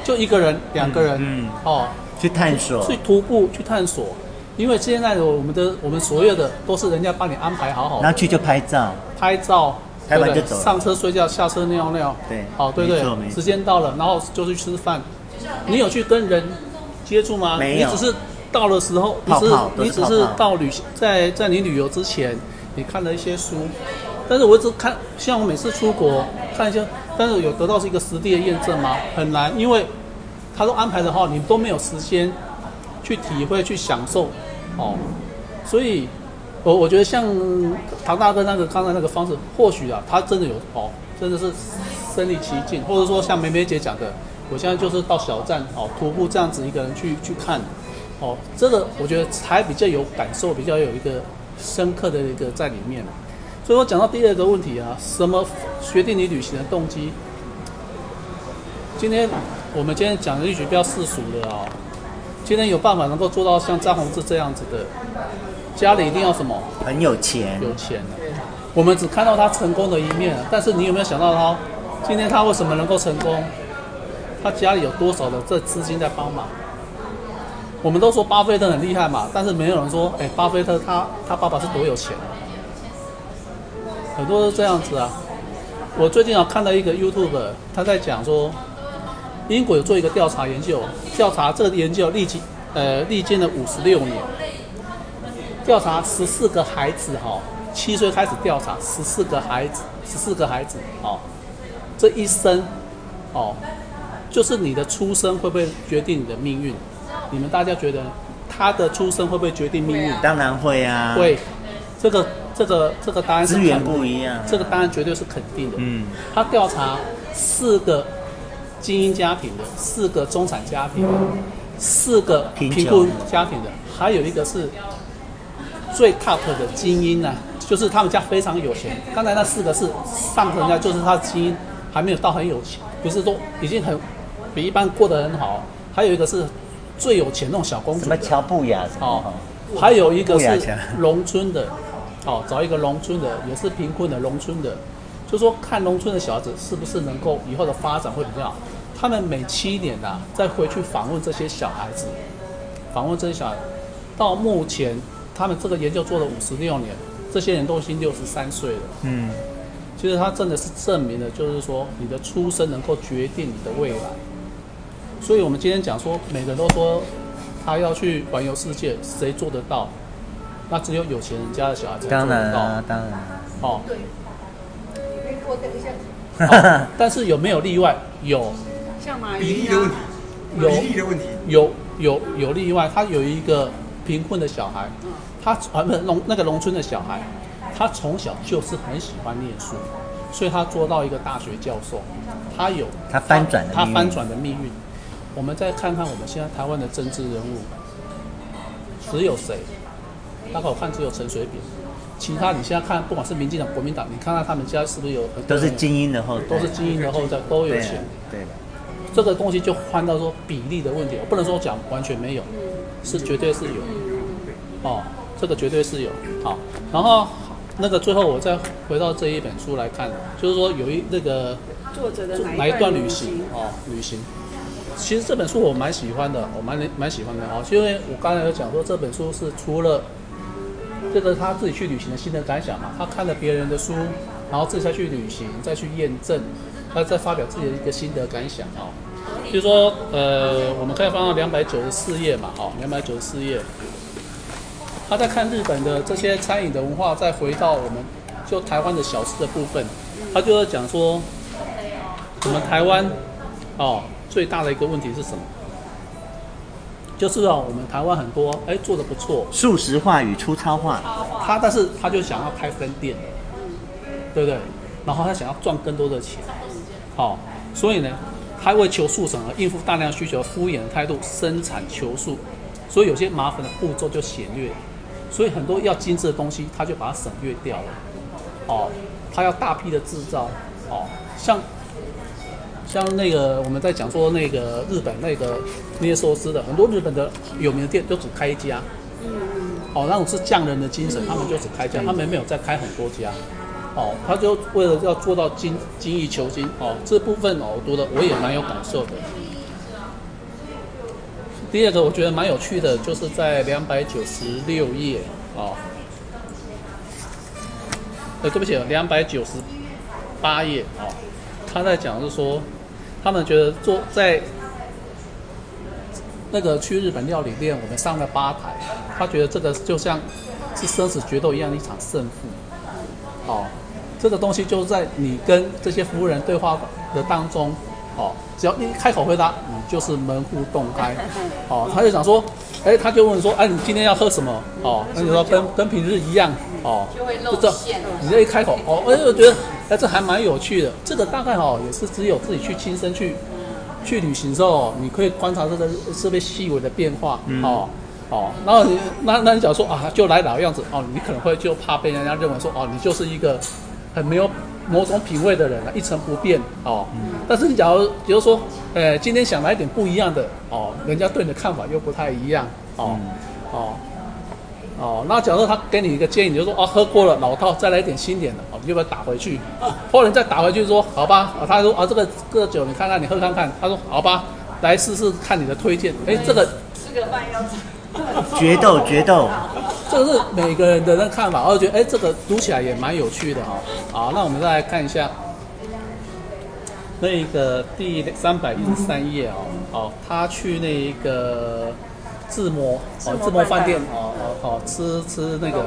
就一个人、两个人，嗯，哦，去探索，去徒步，去探索，因为现在的我们的我们所有的都是人家帮你安排好好的，然后去就拍照，拍照，拍完就走，上车睡觉，下车尿尿，对，好，对对，时间到了，然后就去吃饭。你有去跟人接触吗？没有，你只是到的时候，泡泡你只是到旅行，在在你旅游之前，你看了一些书，但是我一直看，像我每次出国看一些。但是有得到是一个实地的验证吗？很难，因为他都安排的话，你都没有时间去体会、去享受，哦。所以，我我觉得像唐大哥那个刚才那个方式，或许啊，他真的有哦，真的是身临其境，或者说像梅梅姐讲的，我现在就是到小站哦，徒步这样子一个人去去看，哦，这个我觉得才比较有感受，比较有一个深刻的一个在里面。所以我讲到第二个问题啊，什么决定你旅行的动机？今天我们今天讲的一句比较世俗的啊，今天有办法能够做到像张宏志这样子的，家里一定要什么？很有钱。有钱。我们只看到他成功的一面，但是你有没有想到他今天他为什么能够成功？他家里有多少的这资金在帮忙？我们都说巴菲特很厉害嘛，但是没有人说，哎，巴菲特他他爸爸是多有钱？很多都这样子啊！我最近啊看到一个 YouTube，他在讲说，英国有做一个调查研究，调查这个研究历经呃历经了五十六年，调查十四个孩子哈，七岁开始调查十四个孩子，十四个孩子哦，这一生哦，就是你的出生会不会决定你的命运？你们大家觉得他的出生会不会决定命运？当然会啊，会，这个。这个这个答案是资源不一样，这个答案绝对是肯定的。嗯，他调查四个精英家庭的，四个中产家庭的，四个贫困家庭的，还有一个是最 top 的精英呢、啊，就是他们家非常有钱。刚才那四个是上层家，就是他的精英还没有到很有钱，不是说已经很比一般过得很好。还有一个是最有钱那种小公主，什么乔布雅哦，还有一个是农村的。哦，找一个农村的，也是贫困的农村的，就说看农村的小孩子是不是能够以后的发展会比较好。他们每七年呐、啊，再回去访问这些小孩子，访问这些小孩，到目前他们这个研究做了五十六年，这些人都已经六十三岁了。嗯，其实他真的是证明了，就是说你的出生能够决定你的未来。所以我们今天讲说，每个人都说他要去环游世界，谁做得到？那只有有钱人家的小孩才做得到。当然啊，当然。哦。哦，但是有没有例外？有。像马云啊。比例的问题。有。比例的问题。有有有例外，他有一个贫困的小孩，他啊不是农那个农村的小孩，他从小就是很喜欢念书，所以他做到一个大学教授。他有。他翻转。他翻转的命运。我们再看看我们现在台湾的政治人物，只有谁？大概我看只有陈水扁，其他你现在看，不管是民进党、国民党，你看看他们家是不是有很都是精英的后代，都是精英的后代，都有钱。对，对这个东西就换到说比例的问题，我不能说讲完全没有，是绝对是有。哦，这个绝对是有。好，然后那个最后我再回到这一本书来看，就是说有一那个作者的哪一段旅行哦，旅行。其实这本书我蛮喜欢的，我蛮蛮喜欢的啊，因为我刚才有讲说这本书是除了。这个他自己去旅行的心得感想嘛，他看了别人的书，然后自己再去旅行，再去验证，他再发表自己的一个心得感想啊。比如说，呃，我们可以翻到两百九十四页嘛，哦，两百九十四页。他在看日本的这些餐饮的文化，再回到我们就台湾的小吃的部分，他就在讲说，我们台湾哦最大的一个问题是什么？就是哦，我们台湾很多哎做的不错，素食化与粗糙化，他但是他就想要开分店，对不对？然后他想要赚更多的钱，好、哦，所以呢，他为求速成而应付大量需求，敷衍的态度，生产求速，所以有些麻烦的步骤就省略，所以很多要精致的东西，他就把它省略掉了，哦，他要大批的制造，哦，像像那个我们在讲说那个日本那个那些寿司的，很多日本的有名的店都只开一家，哦，那种是匠人的精神，他们就只开一家，他们没有再开很多家。哦，他就为了要做到精精益求精哦，这部分哦，我读的我也蛮有感受的。第二个我觉得蛮有趣的，就是在两百九十六页哦，呃，对不起，两百九十八页哦，他在讲是说，他们觉得做在那个去日本料理店，我们上了吧台，他觉得这个就像是生死决斗一样的一场胜负，哦。这个东西就是在你跟这些服务人对话的当中，哦，只要一开口回答，你就是门户洞开，哦，他就想说，哎，他就问说，哎，你今天要喝什么？哦，那你说跟跟平日一样，哦，就会露馅。你这一开口，哦，哎，我觉得，哎，这还蛮有趣的。这个大概哦，也是只有自己去亲身去去旅行的时候，你可以观察这个特别细微的变化，哦，哦，然后你那那你假如说啊，就来老样子，哦，你可能会就怕被人家认为说，哦，你就是一个。很没有某种品味的人啊，一成不变哦。嗯、但是你假如比如说，呃，今天想来点不一样的哦，人家对你的看法又不太一样哦，嗯、哦，哦。那假如他给你一个建议，你就说哦，喝过了老套，再来一点新点的哦，你就把它打回去。或者你再打回去说好吧，他说啊这个这个酒你看看你喝看看，他说好吧，来试试看你的推荐。哎，这个吃个饭要 决斗决斗。这个是每个人的那看法，我觉得哎，这个读起来也蛮有趣的哈。好，那我们再来看一下那个第三百一十三页哦。好，他去那一个自摸哦，自摸饭店哦哦哦，吃吃那个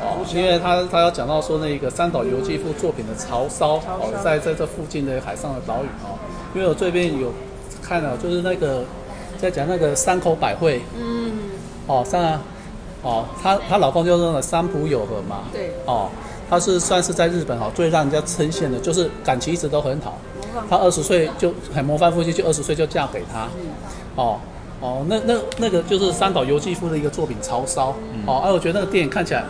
哦，因为他他要讲到说那个三岛由纪夫作品的潮烧哦，在在这附近的海上的岛屿哦。因为我这边有看了，就是那个在讲那个山口百惠，嗯，哦，当然。哦，她她老公就是那个三浦友和嘛，对，哦，她是算是在日本哈最让人家称羡的，就是感情一直都很好。她二十岁就很模范夫妻，就二十岁就嫁给他。哦哦，那那那个就是三岛由纪夫的一个作品《潮烧》。哦，哎，我觉得那个电影看起来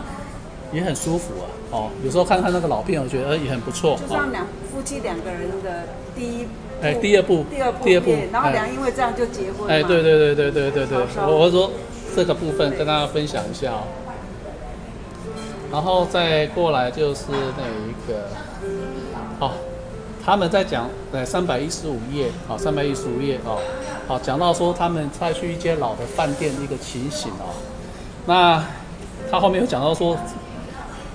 也很舒服啊。哦，有时候看看那个老片，我觉得也很不错。就像两夫妻两个人的第一，哎，第二部，第二部，第二部，然后两人因为这样就结婚。哎，对对对对对对对，我我说。这个部分跟大家分享一下哦，然后再过来就是那一个，哦，他们在讲在三百一十五页，啊，三百一十五页哦，好，讲到说他们再去一间老的饭店的一个情形哦，那他后面有讲到说，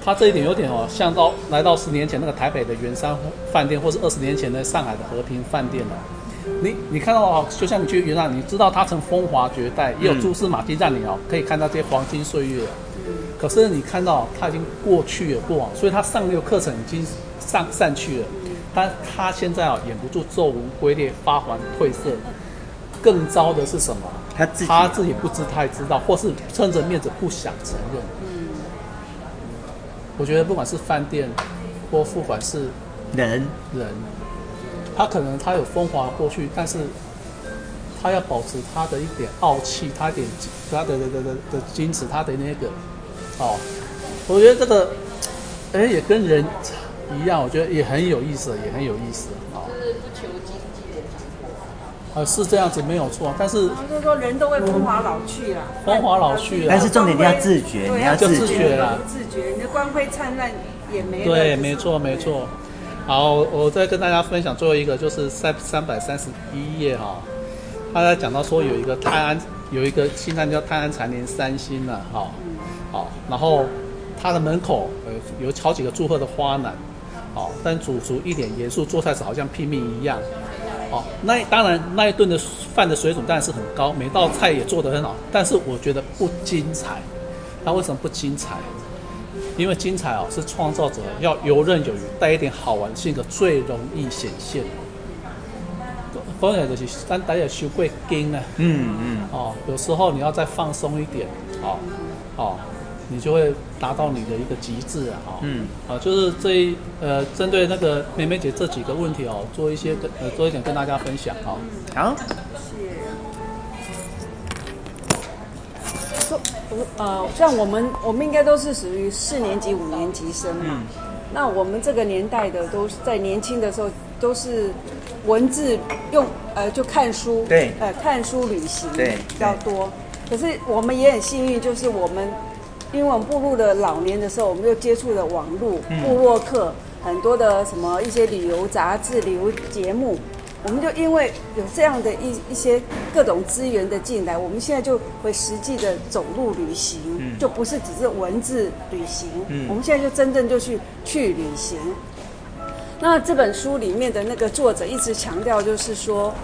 他这一点有点哦，像到来到十年前那个台北的圆山饭店，或是二十年前的上海的和平饭店哦。你你看到哦，就像你去云南，你知道它曾风华绝代，也有蛛丝马迹让你哦可以看到这些黄金岁月。可是你看到它已经过去了，过往，所以它上流课程已经上散去了。但它现在啊，掩不住皱纹龟裂、发黄褪色。更糟的是什么？他自己他自己不知太知道，或是撑着面子不想承认。嗯。我觉得不管是饭店，或不管是人人。他可能他有风华过去，但是他要保持他的一点傲气，他一点他的的的的的矜持，他的那个哦，我觉得这个哎也跟人一样，我觉得也很有意思，也很有意思啊。就是不求经济的成果。啊，是这样子没有错，但是就是说人都会风华老去了，风华老去了，但是重点你要自觉，你要自觉了，自觉，你的光辉灿烂也没对，没错，没错。好，我再跟大家分享最后一个，就是三三百三十一页哈，他在讲到说有一个泰安有一个新餐叫泰安蝉联三星了哈，好，然后他的门口呃有好几个祝贺的花篮，好，但主厨一脸严肃，做菜时好像拼命一样，哦，那当然那一顿的饭的水准当然是很高，每道菜也做得很好，但是我觉得不精彩。那为什么不精彩？因为精彩哦，是创造者要游刃有余，带一点好玩性格最容易显现。当然就是咱大家修过经呢，嗯嗯，哦，有时候你要再放松一点，哦哦，你就会达到你的一个极致啊，哦，嗯，啊，就是这一呃，针对那个梅梅姐这几个问题哦，做一些跟呃做一点跟大家分享哦，好。呃，像我们，我们应该都是属于四年级、五年级生嘛。嗯、那我们这个年代的，都是在年轻的时候，都是文字用呃就看书，对，呃看书旅行对比较多。可是我们也很幸运，就是我们因为我们步入了老年的时候，我们又接触了网络、部落客，很多的什么一些旅游杂志、旅游节目。我们就因为有这样的一一些各种资源的进来，我们现在就会实际的走路旅行，嗯、就不是只是文字旅行。嗯、我们现在就真正就去去旅行。那这本书里面的那个作者一直强调，就是说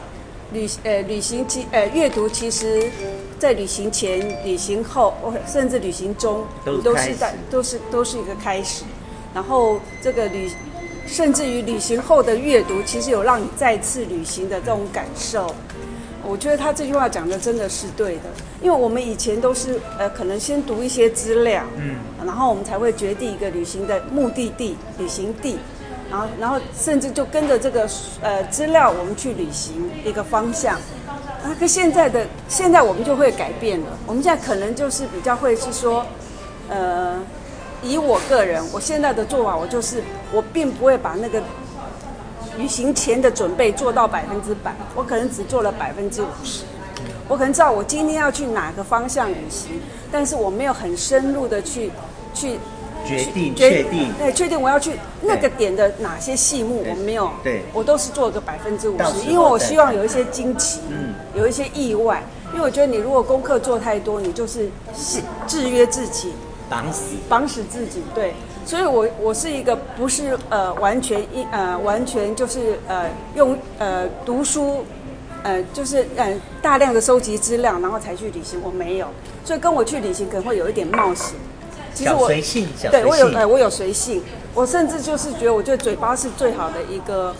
旅呃旅行其呃阅读，其实在旅行前、旅行后，甚至旅行中，都是在都是都是一个开始。然后这个旅。甚至于旅行后的阅读，其实有让你再次旅行的这种感受。我觉得他这句话讲的真的是对的，因为我们以前都是呃，可能先读一些资料，嗯，然后我们才会决定一个旅行的目的地、旅行地，然后然后甚至就跟着这个呃资料，我们去旅行一个方向。那跟现在的现在我们就会改变了，我们现在可能就是比较会是说，呃。以我个人，我现在的做法，我就是我并不会把那个旅行前的准备做到百分之百，我可能只做了百分之五十。我可能知道我今天要去哪个方向旅行，但是我没有很深入的去去决定确定，对，确定我要去那个点的哪些细目，我没有，对，我都是做个百分之五十，因为我希望有一些惊奇，嗯，有一些意外，因为我觉得你如果功课做太多，你就是制约自己。绑死，绑死自己，对，所以我我是一个不是呃完全一呃完全就是呃用呃读书，呃就是呃大量的收集资料，然后才去旅行，我没有，所以跟我去旅行可能会有一点冒险。其实我随性，对我有呃我有随性，我甚至就是觉得我觉得嘴巴是最好的一个。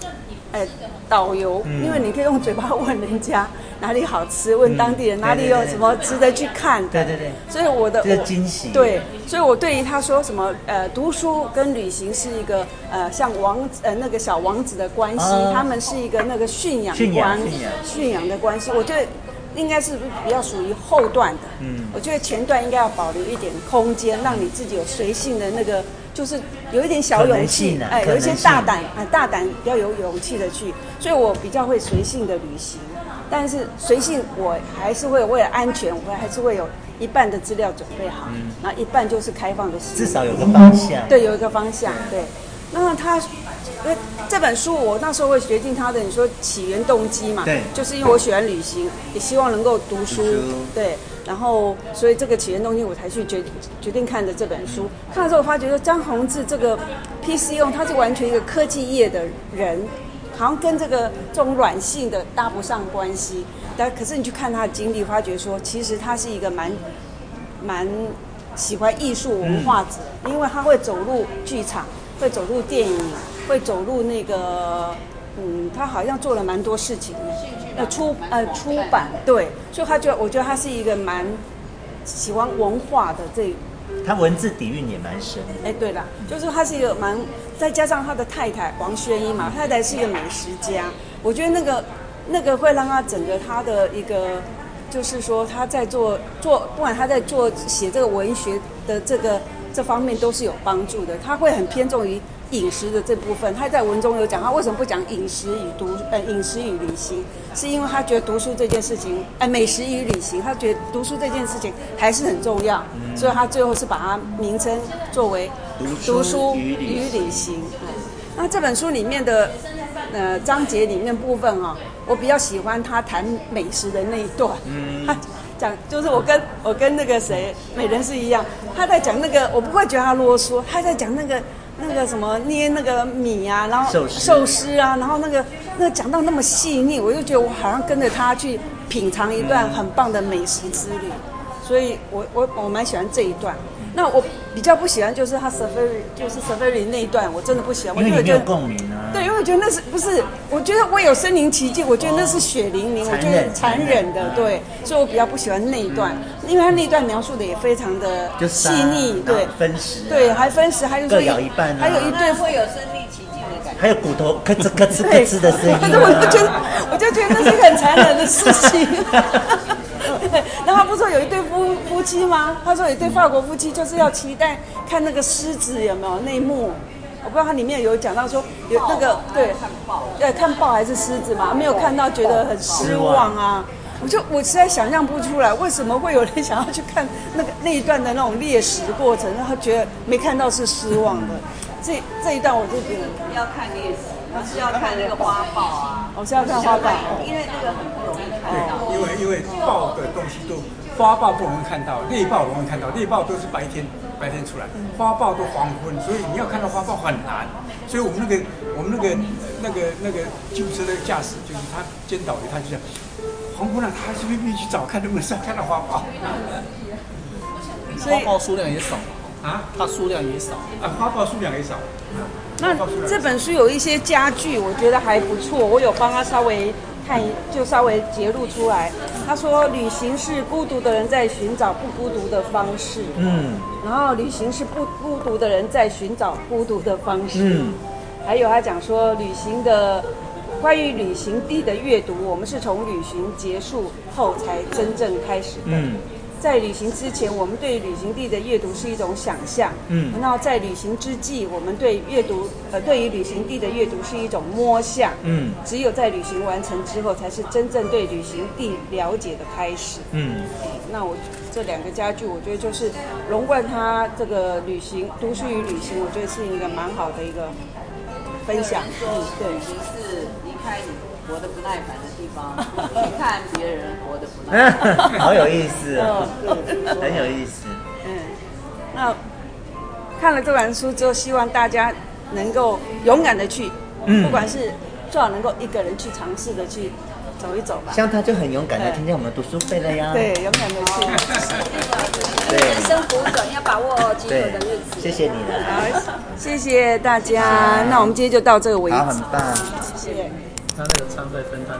呃，导游，嗯、因为你可以用嘴巴问人家哪里好吃，问当地人、嗯、哪里有什么值得去看。对对对。所以我的这个惊喜。对，所以我对于他说什么呃，读书跟旅行是一个呃像王呃那个小王子的关系，哦、他们是一个那个驯养关驯养养的关系。我觉得应该是比较属于后段的。嗯。我觉得前段应该要保留一点空间，让你自己有随性的那个。就是有一点小勇气，哎，有一些大胆，哎，大胆比较有勇气的去，所以我比较会随性的旅行，但是随性我还是会为了安全，我还是会有一半的资料准备好，嗯，然后一半就是开放的心，至少有个方向，对，有一个方向，对。那他，因为这本书我那时候会决定他的，你说起源动机嘛，对，就是因为我喜欢旅行，也希望能够读书，读书对。然后，所以这个起源动机我才去决决定看的这本书。看了之后，我发觉说张宏志这个 PChome，他是完全一个科技业的人，好像跟这个这种软性的搭不上关系。但可是你去看他的经历，发觉说其实他是一个蛮蛮喜欢艺术文化者，嗯、因为他会走入剧场，会走入电影，会走入那个嗯，他好像做了蛮多事情的。呃出呃出版对，所以他就我觉得他是一个蛮喜欢文化的这，他文字底蕴也蛮深。哎，对了，就是他是一个蛮，再加上他的太太王宣一嘛，太太是一个美食家，我觉得那个那个会让他整个他的一个，就是说他在做做，不管他在做写这个文学的这个这方面都是有帮助的，他会很偏重于。饮食的这部分，他在文中有讲，他为什么不讲饮食与读呃饮食与旅行，是因为他觉得读书这件事情，哎、呃、美食与旅行，他觉得读书这件事情还是很重要，嗯、所以他最后是把它名称作为读书与旅行。那这本书里面的呃章节里面部分啊、哦，我比较喜欢他谈美食的那一段，嗯、他讲就是我跟我跟那个谁美人是一样，他在讲那个我不会觉得他啰嗦，他在讲那个。那个什么捏那个米啊，然后寿司啊，然后那个那个讲到那么细腻，我就觉得我好像跟着他去品尝一段很棒的美食之旅，所以我我我蛮喜欢这一段。那我比较不喜欢就是他 safari 就是 safari 那一段，我真的不喜欢。因为你没有共鸣啊。对，因为我觉得那是不是？我觉得我有身临其境，我觉得那是血淋淋，我觉得残忍的，对，所以我比较不喜欢那一段，因为他那一段描述的也非常的细腻，对，分食，对，还分食，还有各咬一半，还有一对会有身临其境的感觉，还有骨头咯吱咯吱咯吱的声音，我就觉得，我就觉得那是一个很残忍的事情。对，然后他不是说有一对夫夫妻吗？他说有一对法国夫妻就是要期待看那个狮子有没有内幕，我不知道他里面有讲到说有那个对对看豹还是狮子嘛，没有看到觉得很失望啊。我就我实在想象不出来，为什么会有人想要去看那个那一段的那种猎食过程，然后觉得没看到是失望的。这这一段我就觉得不要看猎食，而是要看那个花豹啊。我是要看花豹，因为那个很不容易看到。因为因为豹的东西都花豹不容易看到，猎豹容易看到，猎豹都是白天白天出来，花豹都黄昏，所以你要看到花豹很难。所以我们那个我们那个那个那个救护车的驾驶，就是他监导员，他就讲黄昏了，他还是必须去找看能不能上看到花豹。花豹数量也少。啊，它数量也少啊，花豹数量也少。那这本书有一些家具，我觉得还不错，我有帮他稍微看，就稍微节录出来。他说，旅行是孤独的人在寻找不孤独的方式。嗯。然后，旅行是不孤独的人在寻找孤独的方式。嗯。还有，他讲说，旅行的关于旅行地的阅读，我们是从旅行结束后才真正开始的。嗯。在旅行之前，我们对旅行地的阅读是一种想象。嗯，那在旅行之际，我们对阅读呃，对于旅行地的阅读是一种摸象。嗯，只有在旅行完成之后，才是真正对旅行地了解的开始。嗯，那我这两个家具，我觉得就是龙冠他这个旅行读书与旅行，我觉得是一个蛮好的一个分享。嗯，对，旅行是离开你活得不耐烦的地方，去看别人活得不耐烦，好有意思啊，很有意思。嗯，那看了这本书之后，希望大家能够勇敢的去，嗯，不管是最好能够一个人去尝试的去走一走吧。像他就很勇敢的听见我们读书会了呀，对，勇敢的去。对，人生苦短，要把握机会的日子。谢谢你了，好，谢谢大家。那我们今天就到这个为止。好，很棒，谢谢。他那个餐费分摊。